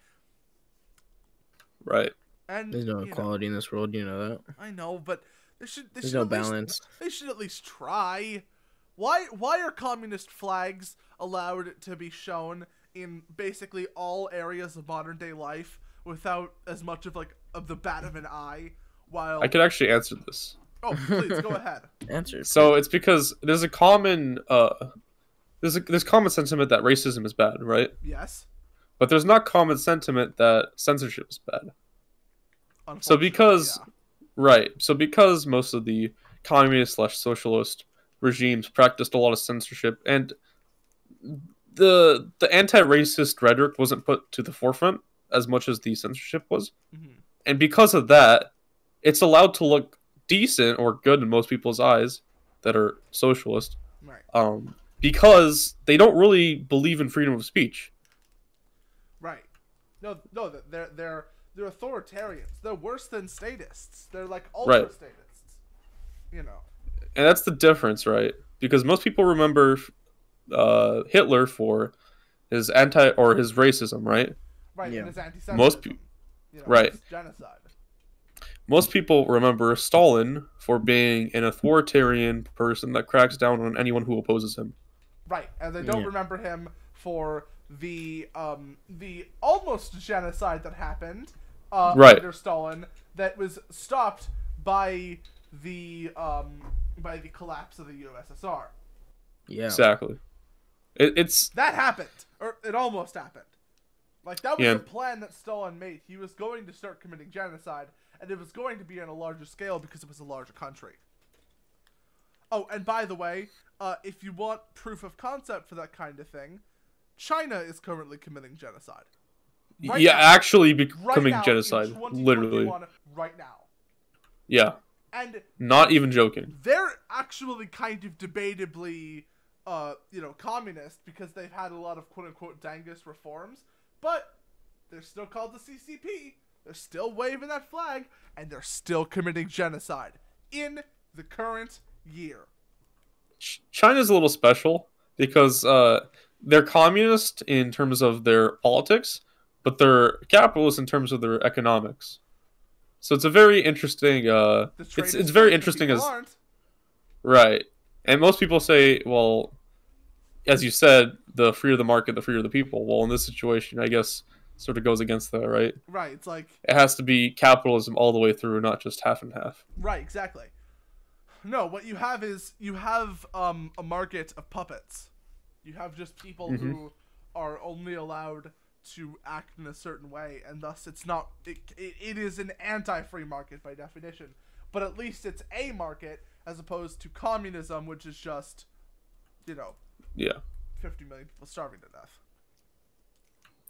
Right. And There's no you know, equality in this world, you know that. I know, but there should there There's should no at least- balance. they should at least try. Why why are communist flags allowed to be shown in basically all areas of modern day life without as much of like of the bat of an eye? While I could actually answer this. oh please go ahead. Answer. So it's because there's a common uh there's a there's common sentiment that racism is bad, right? Yes. But there's not common sentiment that censorship is bad. So because yeah. Right, so because most of the communist slash socialist regimes practiced a lot of censorship and the the anti-racist rhetoric wasn't put to the forefront as much as the censorship was. Mhm. And because of that, it's allowed to look decent or good in most people's eyes that are socialist right. um, because they don't really believe in freedom of speech. Right. No, no, they're they're they're authoritarians. They're worse than statists. They're like ultra Right. statists. You know. And that's the difference, right? Because most people remember uh, Hitler for his anti or his racism, right? Right. Yeah. And his anti-Semitism. Most peop- you know, right. Genocide. Most people remember Stalin for being an authoritarian person that cracks down on anyone who opposes him. Right, and they don't Yeah. remember him for the um the almost genocide that happened uh, Right. under Stalin that was stopped by the um by the collapse of the USSR. Yeah. Exactly. It, it's That happened, or it almost happened. Like that was Yeah. the plan that Stalin made. He was going to start committing genocide, and it was going to be on a larger scale because it was a larger country. Oh, and by the way, uh, if you want proof of concept for that kind of thing, China is currently committing genocide. Right yeah, now. actually becoming in genocide. Literally. Right now. Yeah. And Not even joking. they're actually kind of debatably, uh, you know, communist because they've had a lot of quote unquote Dengist reforms, but they're still called the CCP. They're still waving that flag, and they're still committing genocide in the current year. Ch- China's a little special because uh, they're communist in terms of their politics, but they're capitalist in terms of their economics. So it's a very interesting. Uh, it's it's very interesting as aren't. right, and most people say, well, as you said, the freer the market, the freer the people. Well, in this situation, I guess sort of goes against that, right? right. It's like It has to be capitalism all the way through, not just half and half. Right, exactly. No, what you have is you have um, a market of puppets. You have just people Mhm. who are only allowed to act in a certain way, and thus it's not. It, it, it is an anti-free market by definition, but at least it's a market as opposed to communism, which is just, you know, Yeah. 50 million people starving to death.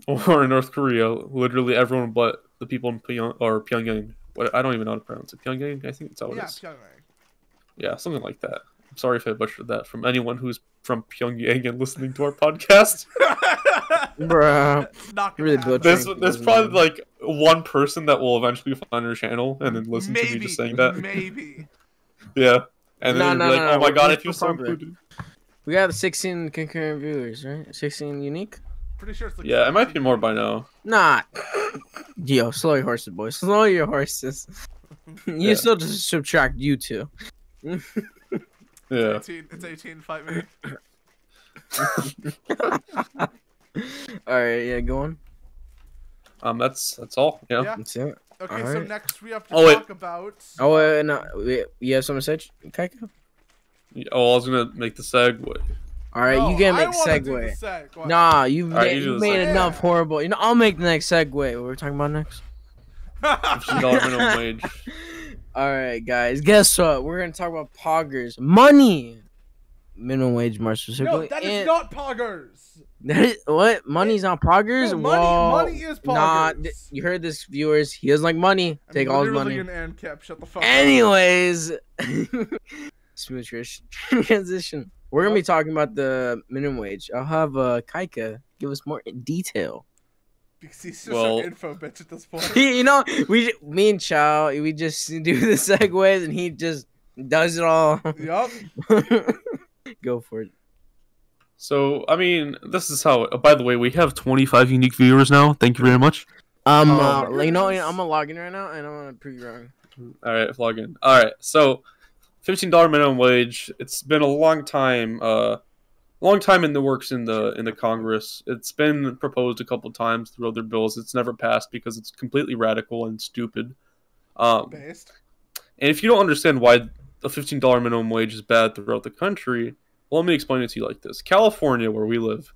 Or in North Korea, literally everyone but the people in Pyong or Pyongyang. What I don't even know how to pronounce it. Pyongyang, I think that's how it yeah, is. Pyongyang. Yeah, something like that. I'm sorry if I butchered that from anyone who's from Pyongyang and listening to our podcast. Bruh. Not Really happen. butchered. There's there's you. probably like one person that will eventually find our channel and then listen maybe, to me just saying that. Maybe. Yeah. And No, then no, they'll be no, like, no, oh my god, I just feel so public. included. We got 16 concurrent viewers, right? 16 unique? Pretty sure it's like Yeah, it might be more by now. Nah. Yo, slow your horses, boys. Slow your horses. you Yeah. still just subtract you two. Yeah. 18, it's 18, fight me. Alright, yeah, go on. Um that's that's all. Yeah. Yeah. That's it. Okay, so Alright. next we have to Oh, wait. talk about. Oh, uh, no, wait, you have something to say, Kaika? Oh, I was gonna make the segue. Alright, No, you can't make wanna segue. the segue. Nah, you Alright, made, you do you the made segue. enough Yeah. horrible. You know, I'll make the next segue. What we're talking about next? Fifteen dollar minimum wage. Alright, guys, guess what? We're gonna talk about poggers. Money! Minimum wage, more no, that is and- not poggers. That is, what? Money's not poggers? No, money- money is Nah, poggers. th- you heard this, viewers. He doesn't like money. I'm Take all his money. an ANCAP. Shut the fuck. Anyways, smooth transition. We're gonna be talking about the minimum wage. I'll have uh, Kaika give us more detail. Because he's just Well- an info bitch at this point. you know, we me and Chow, we just do the segues, and he just does it all. yup. Go for it. So, I mean, this is how. oh, by the way, we have 25 unique viewers now. Thank you very much. Um, Oh, uh, you know. I'm gonna log in right now, and I'm gonna prove you wrong. All right, log in. All right, so $15 minimum wage. It's been a long time. Uh, long time in the works in the in the Congress. It's been proposed a couple times through other bills. It's never passed because it's completely radical and stupid. Um, Based. And if you don't understand why a $15 minimum wage is bad throughout the country, well, let me explain it to you like this. California, where we live,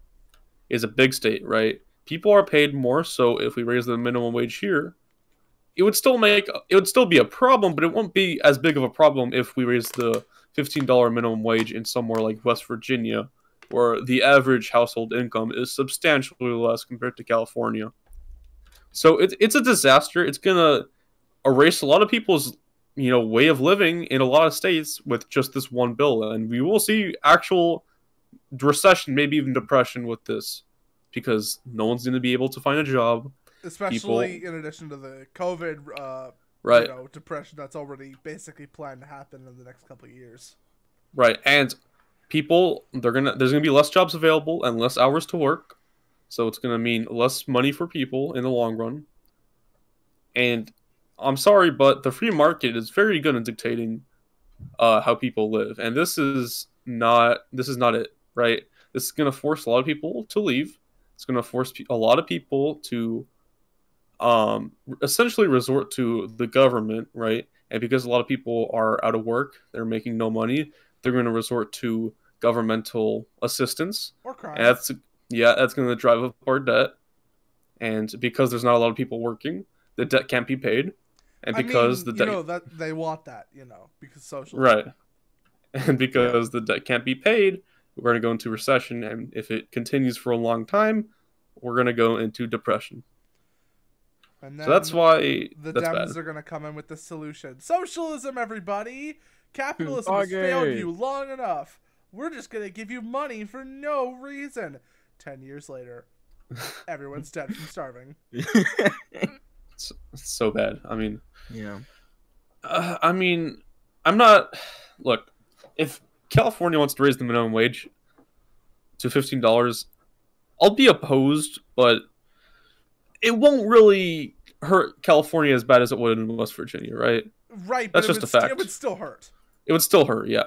is a big state, right? People are paid more, so if we raise the minimum wage here, it would still make it would still be a problem, but it won't be as big of a problem if we raise the $15 minimum wage in somewhere like West Virginia, where the average household income is substantially less compared to California. So it's it's a disaster. It's gonna erase a lot of people's you know way of living in a lot of states with just this one bill and we will see actual recession maybe even depression with this because no one's going to be able to find a job Especially in addition to the COVID uh, right you know, depression that's already basically planned to happen in the next couple of years. right and people they're gonna there's gonna be less jobs available and less hours to work. So it's gonna mean less money for people in the long run. And i'm sorry but the free market is very good at dictating uh, how people live. And this is not this is not it right? This is gonna force a lot of people to leave. It's gonna force a lot of people to um essentially resort to the government right? And because a lot of people are out of work they're making no money they're going to resort to governmental assistance. Or crime. And that's yeah, that's going to drive up our debt. And because there's not a lot of people working, the debt can't be paid. And I because mean, the you debt know that they want that, you know, because social. right, and because the debt can't be paid, we're going to go into recession. And if it continues for a long time, we're going to go into depression. And then So that's why the Dems bad. are gonna come in with the solution. Socialism, everybody. Capitalism has failed you long enough. We're just gonna give you money for no reason. Ten years later, everyone's dead from starving. It's, it's so bad. I mean, yeah. Uh, I mean, I'm not. Look, if California wants to raise the minimum wage to fifteen dollars, I'll be opposed, but it won't really hurt California as bad as it would in West Virginia, right? Right, but That's it just would a st- fact. it would still hurt, It would still hurt, yeah.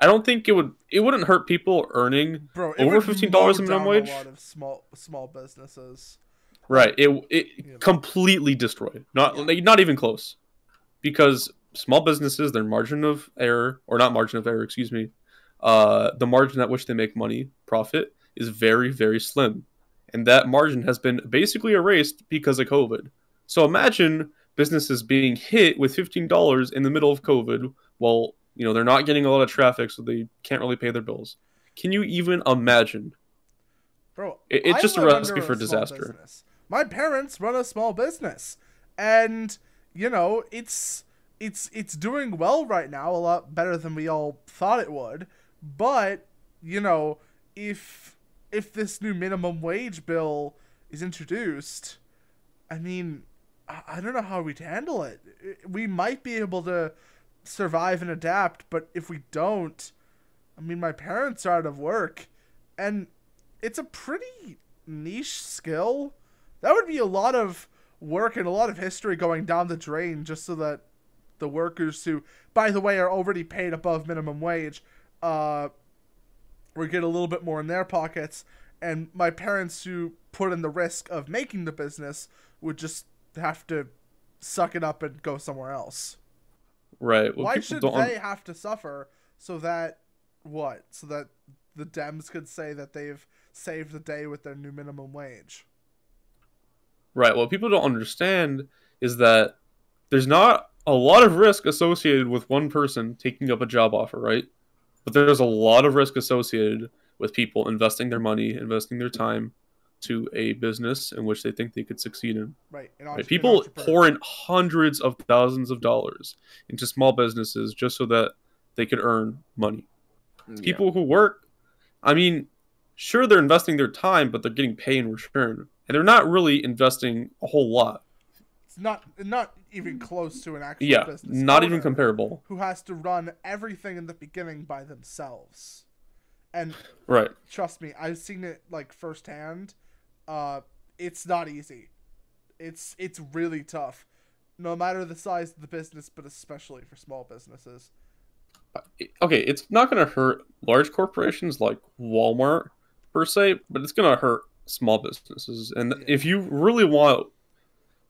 I don't think it would. It wouldn't hurt people earning bro. Over $15 mow in minimum wage? A lot of small small businesses. Right. It it You know. completely destroyed. Not Yeah. like, not even close. Because small businesses, their margin of error or not margin of error, excuse me, uh the margin at which they make money, profit is very very slim. And that margin has been basically erased because of COVID. So imagine businesses being hit with $15 in the middle of COVID while, you know, they're not getting a lot of traffic so they can't really pay their bills. Can you even imagine? Bro, It- it's I just a recipe for small disaster. business. My parents run a small business, and you know it's it's it's doing well right now, a lot better than we all thought it would. But you know, if if this new minimum wage bill is introduced, I mean, I, I don't know how we'd handle it. We might be able to survive and adapt, but if we don't, I mean, my parents are out of work, and it's a pretty niche skill. That would be a lot of work and a lot of history going down the drain just so that the workers who, by the way, are already paid above minimum wage, uh, would get a little bit more in their pockets. And my parents who put in the risk of making the business would just have to suck it up and go somewhere else. Right. Well, Why should they have to suffer so that what? So that the Dems could say that they've saved the day with their new minimum wage. Right. What people don't understand is that there's not a lot of risk associated with one person taking up a job offer, right? But there's a lot of risk associated with people investing their money, investing their time to a business in which they think they could succeed in. Right. And Right? People pour in hundreds of thousands of dollars into small businesses just so that they could earn money. Mm, people who work, I mean, sure they're investing their time, but they're getting pay in return, and they're not really investing a whole lot. It's not not even close to an actual Yeah, business. not even comparable. Who has to run everything in the beginning by themselves. And Right. trust me, I've seen it like firsthand. Uh, it's not easy. It's it's really tough, no matter the size of the business, but especially for small businesses. Okay, it's not going to hurt large corporations like Walmart per se, but it's going to hurt small businesses. And Yeah. if you really want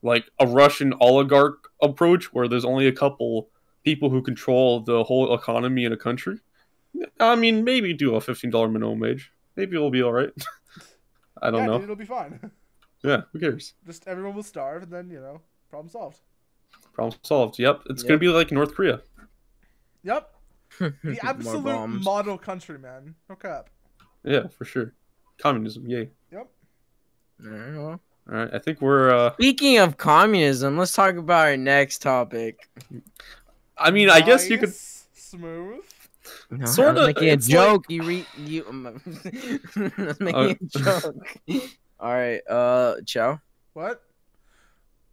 like a Russian oligarch approach where there's only a couple people who control the whole economy in a country, I mean, maybe do a $15 minimum wage. Maybe it'll be all right. I don't yeah, know. dude, it'll be fine. Yeah, who cares? Just everyone will starve, and then you know, problem solved. Problem solved. Yep, it's Yep. gonna be like North Korea. Yep, the absolute model country, man. No cap. Yeah, for sure. Communism, yay! Yep. All right. All right. I think we're. uh Speaking of communism, let's talk about our next topic. I mean, I guess you could. Smooth. No, Sorta, I was making a it's like- joke. You read you. Um, I was making Oh. a joke. All right, uh, Chow. What?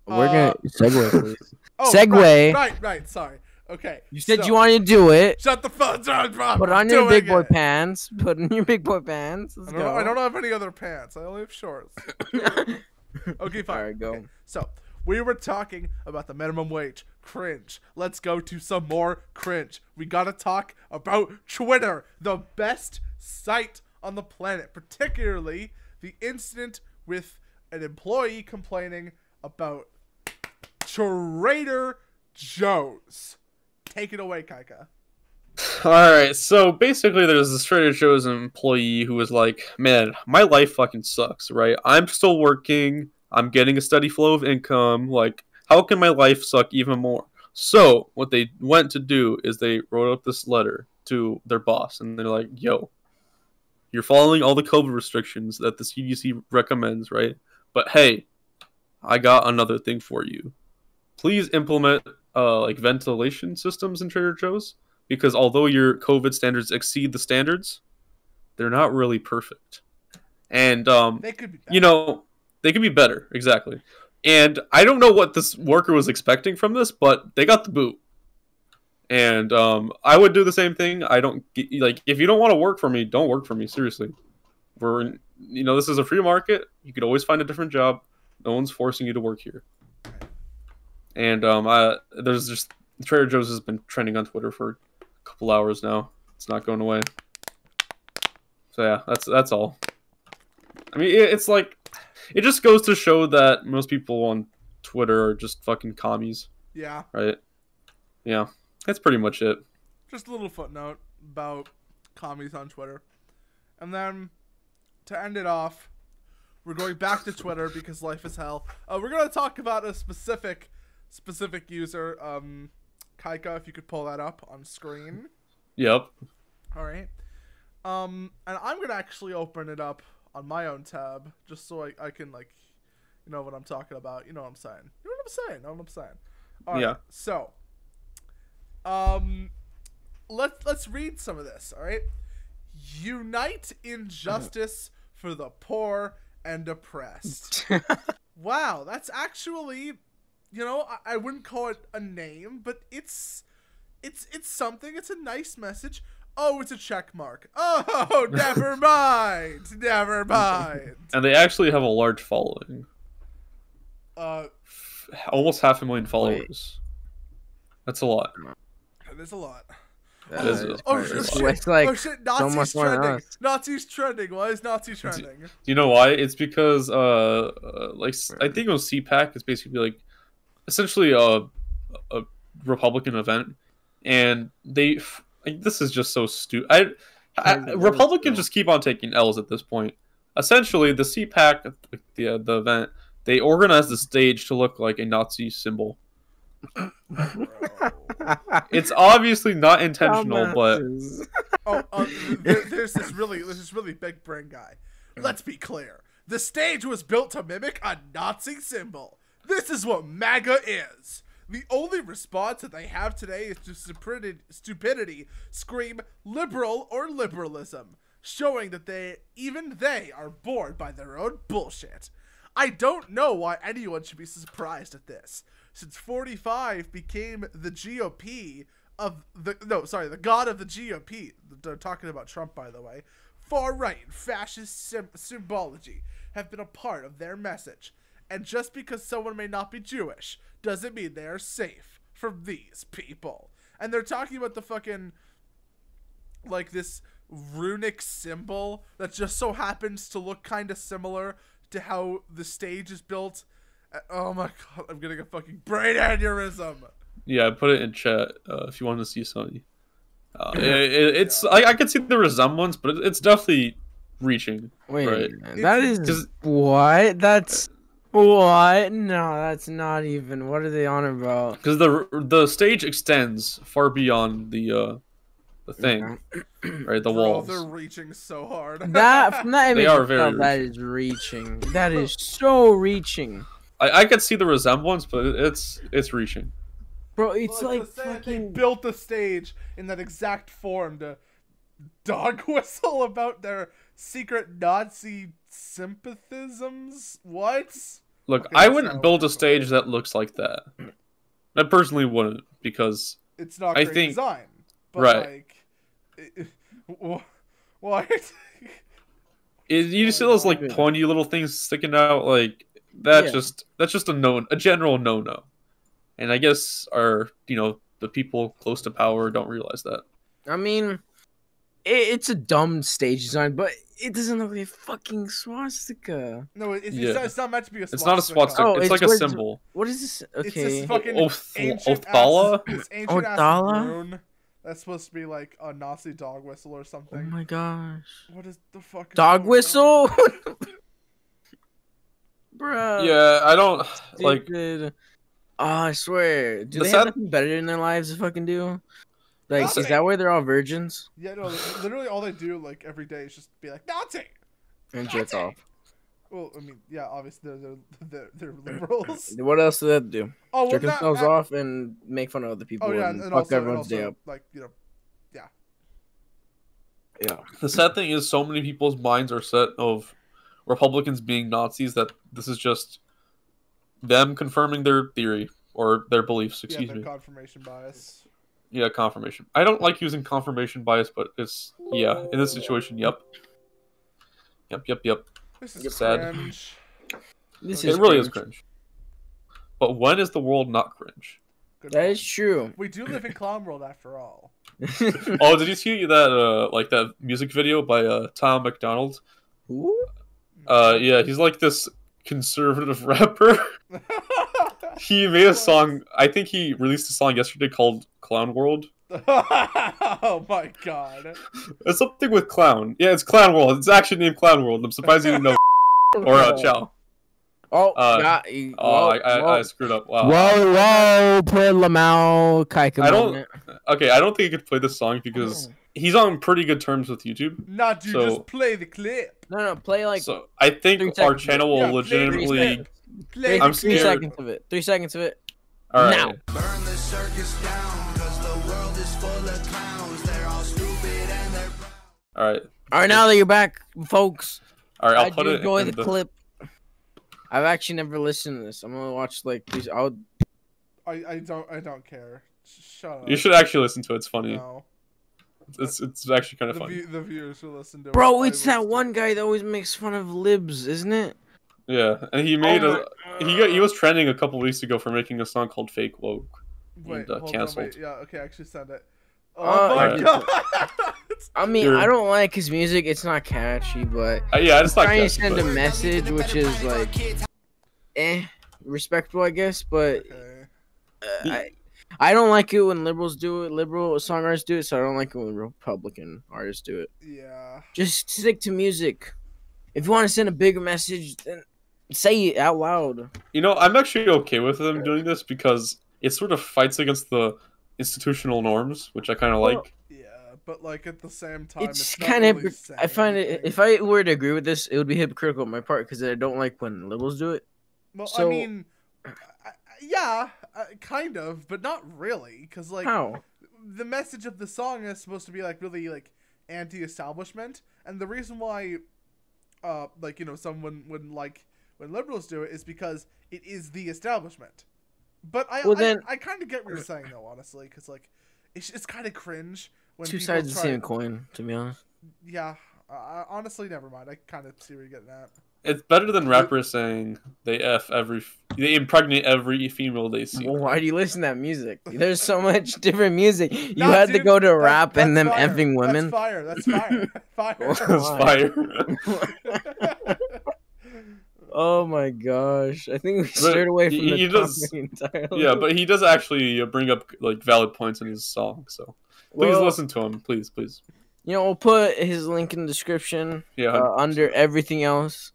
We're Uh, gonna segue, please. Oh, Segue. Right, right, right, Sorry. Okay. You said so- you wanted to do it. Shut the phone down, bro. Put I'm on your big boy it. pants. Put on your big boy pants. Let's I don't, go. I don't have any other pants. I only have shorts. Okay, fine. Alright, go. Okay, So we were talking about the minimum wage. Cringe. Let's go to some more cringe. We gotta talk about Twitter, the best site on the planet, particularly the incident with an employee complaining about Trader Joe's. Take it away, Kaika. All right, so basically, there's this Trader Joe's employee who was like, "Man, my life fucking sucks. Right? I'm still working. I'm getting a steady flow of income. Like, how can my life suck even more?" So, what they went to do is they wrote up this letter to their boss, and they're like, "Yo, you're following all the COVID restrictions that the CDC recommends, right? But hey, I got another thing for you. Please implement uh, like ventilation systems in Trader Joe's." because although your COVID standards exceed the standards, they're not really perfect. And um, They could be. you know, they could be better, exactly. And I don't know what this worker was expecting from this, but they got the boot. And um, I would do the same thing. I don't like if you don't want to work for me, don't work for me. Seriously, we're in, you know this is a free market. You could always find a different job. No one's forcing you to work here. And um, I, there's just Trader Joe's has been trending on Twitter for a couple hours now. It's not going away. So yeah, that's that's all. I mean, it, it's like it just goes to show that most people on Twitter are just fucking commies, Yeah. right? Yeah, that's pretty much it. just a little footnote about commies on Twitter. And then to end it off, we're going back to Twitter because life is hell. Uh, we're gonna talk about a specific specific user. Um, Kaika, if you could pull that up on screen. Yep. All right. Um, and I'm gonna actually open it up on my own tab just so I, I can like, you know what I'm talking about. You know what I'm saying. You know what I'm saying. Know what I'm saying. All right. Yeah. So, um, let's let's read some of this. All right. Unite in justice for the poor and oppressed. wow, that's actually, you know, I, I wouldn't call it a name, but it's it's it's something. It's a nice message. Oh, it's a check mark. Oh, never mind. Never mind. And they actually have a large following, Uh, almost half a million followers. That's a lot. there's a lot. That is is a- Oh shit! lot. shit. Like oh shit! Nazis much more than trending. Nazis trending. Why is Nazi trending? Do you know why? It's because uh, uh like I think it was CPAC. It's basically like essentially a a Republican event, and they like, this is just so stupid. I, I Republicans is just keep on taking L's at this point. Essentially, the CPAC, the uh, the event, they organized the stage to look like a Nazi symbol. It's obviously not intentional, but Oh, uh, there, there's this really, there's this really big brain guy. Let's be clear. The stage was built to mimic a Nazi symbol. This is what MAGA is. The only response that they have today is to stupidity, scream liberal or liberalism, showing that they, even they, are bored by their own bullshit. I don't know why anyone should be surprised at this, since 45 became the GOP of the no, sorry, the god of the GOP. They're talking about Trump, by the way. far right and fascist sim- symbology have been a part of their message. And just because someone may not be Jewish doesn't mean they are safe from these people. And they're talking about the fucking like this runic symbol that just so happens to look kind of similar to how the stage is built. Uh, Oh my god, I'm getting a fucking brain aneurysm. Yeah, put it in chat uh, if you want to see something. Uh, it, it, it's I, I can see the resemblance, but it, it's definitely reaching. Wait, Right. that is 'Cause- what? That's what? No, that's not even. What are they on about? because the the stage extends far beyond the uh the thing, right? The Bro, walls. they're reaching so hard. That from that They image, are very tell that is reaching. That is so reaching, I I could see the resemblance, but it's it's reaching. bro. It's Well, like the same- they fucking. built the stage in that exact form to dog whistle about their secret Nazi sympathisms. What? Look, Okay, I wouldn't build a stage that looks like that. I personally wouldn't because It's not I great think- design. But right. like, it, wh- what? it, you see those like pointy little things sticking out. Like that's Yeah. just that's just a no a general no no. And I guess our you know the people close to power don't realize that. I mean, it, it's a dumb stage design, but it doesn't look like a fucking swastika. no, it's, it's, Yeah. not, it's not meant to be a swastika. It's not a swastika. Oh, it's, it's like a symbol. What is this? It's Okay. this fucking Oth- ancient Othala? ass, ancient Othala? That's supposed to be like a Nazi dog whistle or something. oh my gosh. What is the fuck? Dog whistle? Bruh. Yeah, I don't like. Oh, I swear. Do The they have sad- nothing better in their lives to fucking do? Like, is that why they're all virgins? Yeah, no. Literally, all they do like every day is just be like Nazi. And jerk Nazi! off. Well, I mean, yeah, obviously they're they're, they're, they're liberals. What else do they have to do? Oh, well, Jerk that- themselves that- off and make fun of other people Oh yeah, and, and, and fuck also, and everyone's day up. like you know, Yeah. yeah. The sad thing is, so many people's minds are set of Republicans being Nazis that this is just them confirming their theory or their beliefs. yeah, Excuse their me. confirmation bias. Yeah, confirmation. I don't like using confirmation bias, but it's yeah. In this situation, yep. Yep, yep, yep. This It's is sad. cringe. This It It is really is cringe. cringe. But when is the world not cringe? Good That one. is true. We do live in clown world after all. Oh, did you see that uh like that music video by uh Tom MacDonald? Who? Uh yeah, he's like this conservative rapper. he made a song. I think he released a song yesterday called Clown World. oh my god. It's something with clown. Yeah, it's Clown World. It's actually named Clown World. I'm surprised you didn't know. or uh, Chow. Oh, Uh, got, you- Oh, whoa, I, I, whoa. I screwed up. Wow. Whoa, whoa, put Lamau Kaika I don't- Okay, I don't think I could play this song because he's on pretty good terms with YouTube. Not you So- just play the clip. No, no, play like so I think our channel will Yeah, legitimately. Seconds. Play three, I'm three scared. seconds of it. Three seconds of it. All right. Now. Burn the circus down, cause the world is full of clowns. They're all stupid and they're proud. All right. All right, now that you're back, folks, All right. I'll I put do it enjoy in the, the clip. I've actually never listened to this. I'm gonna watch like these. I'll I, I don't I don't care. Shut up. You should actually listen to it. It's funny. No. It's it's actually kind of The, funny. view, the viewers who listen to it. Bro, it's that one guy that always makes fun of libs, isn't it? Yeah, and he made Oh a he got, he was trending a couple weeks ago for making a song called "Fake Woke." Wait, and, uh, canceled. on, wait. Yeah, okay, I actually send it. Oh Uh, my Alright. god! I mean, You're- I don't like his music. It's not catchy, but Uh, yeah, it's not trying to catchy, send a message, which is like, eh, respectful, I guess. But okay. uh, I, I don't like it when liberals do it. Liberal songwriters do it, so I don't like it when Republican artists do it. Yeah. Just stick to music. If you want to send a bigger message, then say it out loud. You know, I'm actually okay with them doing this because it sort of fights against the institutional norms, which I kind of Well, like. Yeah, but like at the same time, it's it's, kind of. really I saying find it. If I were to agree with this, it would be hypocritical on my part because I don't like when liberals do it. Well, so- I mean, I, I- yeah, uh, kind of, but not really, because like How? the message of the song is supposed to be like really like anti-establishment, and the reason why, uh, like you know, someone wouldn't like when liberals do it is because it is the establishment. But I, Well, I, then- I kind of get what you're saying though, honestly, because like it's it's kind of cringe when Two sides of the same coin, to be honest. Yeah, Uh, honestly, never mind. I kind of see where you're getting at. It's better than rappers saying they f every, they impregnate every female they see. Well, why do you listen to that music? There's so much different music. You Nah, had to go to that- rap and them that's fire. effing women. That's fire. That's fire. fire. It's fire. Oh my gosh! I think we But strayed away from he- the he does- topic entirely. yeah, but he does actually uh, bring up like valid points in his song. So please Well, listen to him, please, please. You know, we'll put his link in the description Yeah, uh, under everything else.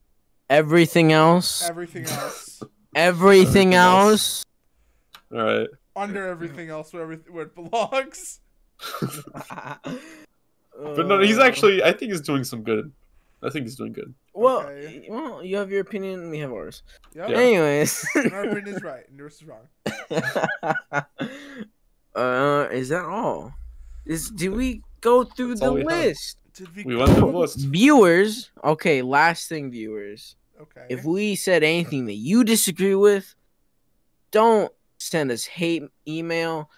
Everything else. Everything else. Everything Everything else. all right. Under everything else where, everyth- where it belongs. But no, he's Uh, actually. I think he's doing some good. I think he's doing good. Well, Okay. well, you have your opinion, we have ours. Yep. Yeah. Anyways. Our opinion is right and yours is wrong. uh, is that all? Is did we go through That's the all we have. list? Did we? We went through the list. Viewers, okay. Last thing, viewers. Okay. If we said anything that you disagree with, don't send us hate email.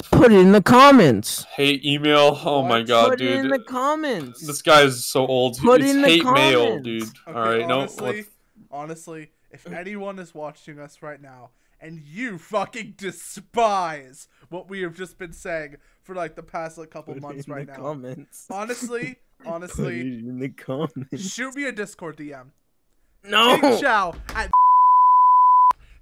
Just put it in the comments. Hate email. Oh my What? god, put it in the comments. This guy is so old. Put it's in the hate mail, dude. Okay, All right, no. honestly, honestly, if anyone is watching us right now and you fucking despise what we have just been saying for like the past like couple Put it months in right the now, comments. honestly, Put it honestly, in the comments. shoot me a Discord DM. No. King Chow at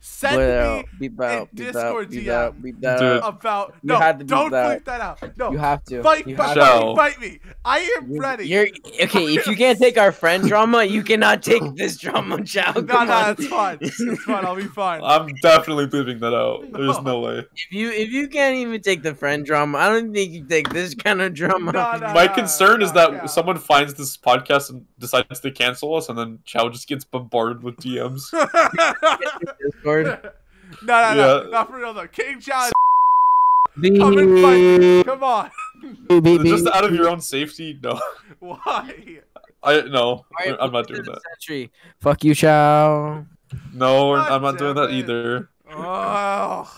send Bleep me out, beep out, beep Discord out, beep DM. out, beep out. Dude. about You no. had to don't that. bleep that out. No, You have to. fight, You fight, have fight, to. me, fight me. I am You're- ready. You're okay. If you can't take our friend drama, you cannot take this drama, Chow. no, Come no, on. it's fine. It's fine. I'll be fine. I'm definitely leaving that out. There's No. no way. If you if you can't even take the friend drama, I don't think you can take this kind of drama. No, no. My concern is no, that yeah. someone finds this podcast and decides to cancel us, and then Chow just gets bombarded with DMs. Discord. no, no, no, Yeah. not for real though. King John, come and fight. Come on. beep, beep, just out of your own safety, no. Why? I no, Alright, I'm not doing that. Century. Fuck you, Chow. No, God I'm not doing damn that it. either. Oh.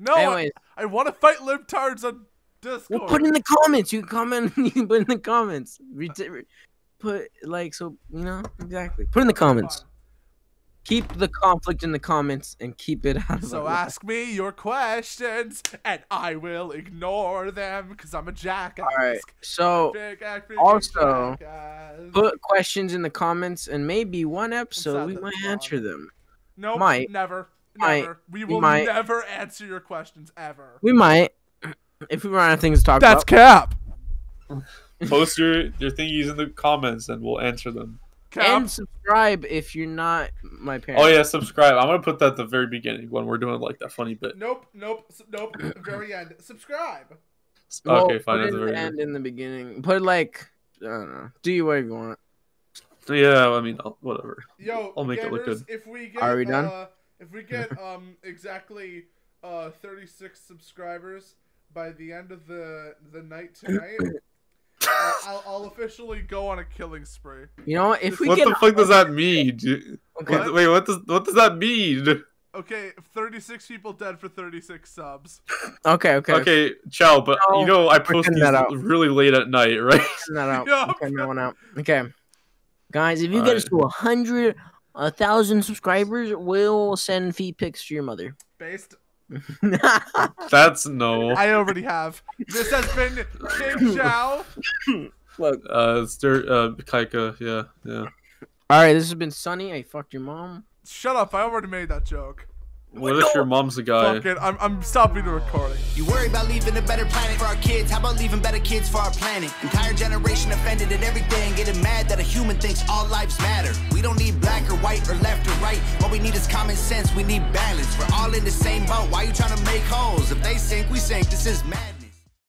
No, Anyways, I, I want to fight libtards on Discord. well, put in the comments. You can comment. You can put in the comments. Re- re- put like so you know exactly. Put in the comments. Keep the conflict in the comments and keep it out of So our- ask me your questions, and I will ignore them because I'm a jackass. All right. So Big act, big Also, jackass. put questions in the comments, and maybe one episode we might it's answer gone. them. Nope, might. never, Might. never. We We will might. never answer your questions ever. We might if we run out of things to talk That's about. That's cap. Post your your thingies in the comments, and we'll answer them. Cap. And subscribe if you're not my parents. Oh yeah, subscribe. I'm gonna put that at the very beginning when we're doing like that funny bit. Nope, nope, nope. Very end. Subscribe. Well, okay, fine. Put it the in very the end. end in the beginning. Put like I don't know. Do you whatever you want. Yeah, I mean, I'll- whatever. Yo, I'll make it look good. If we get, Are we done? Uh, if we get um exactly uh 36 subscribers by the end of the the night tonight, I'll, I'll officially go on a killing spree. You know what? If we What get the fuck does that mean? dude? Okay. What- wait, what does what does that mean? Okay, 36 people dead for 36 subs. Okay, okay. Okay, ciao. But No, you know, I we're post these that out. really late at night, right? Cutting that out. Yeah. I'm one out. Okay. Guys, if you All get us to a hundred, a thousand subscribers, we'll send feet pics to your mother. Based, That's no. I already have. This has been King Chow. Look. Uh, stir, uh, Kaika, yeah, yeah. All right, this has been Sunny. I fucked your mom. Shut up! I already made that joke. What if your mom's a guy? Fuck it. I'm, I'm stopping the recording. You worry about leaving a better planet for our kids. How about leaving better kids for our planet? Entire generation offended at everything, getting mad that a human thinks all lives matter. We don't need black or white or left or right. What we need is common sense. We need balance. We're all in the same boat. Why you trying to make holes? If they sink, we sink. This is mad.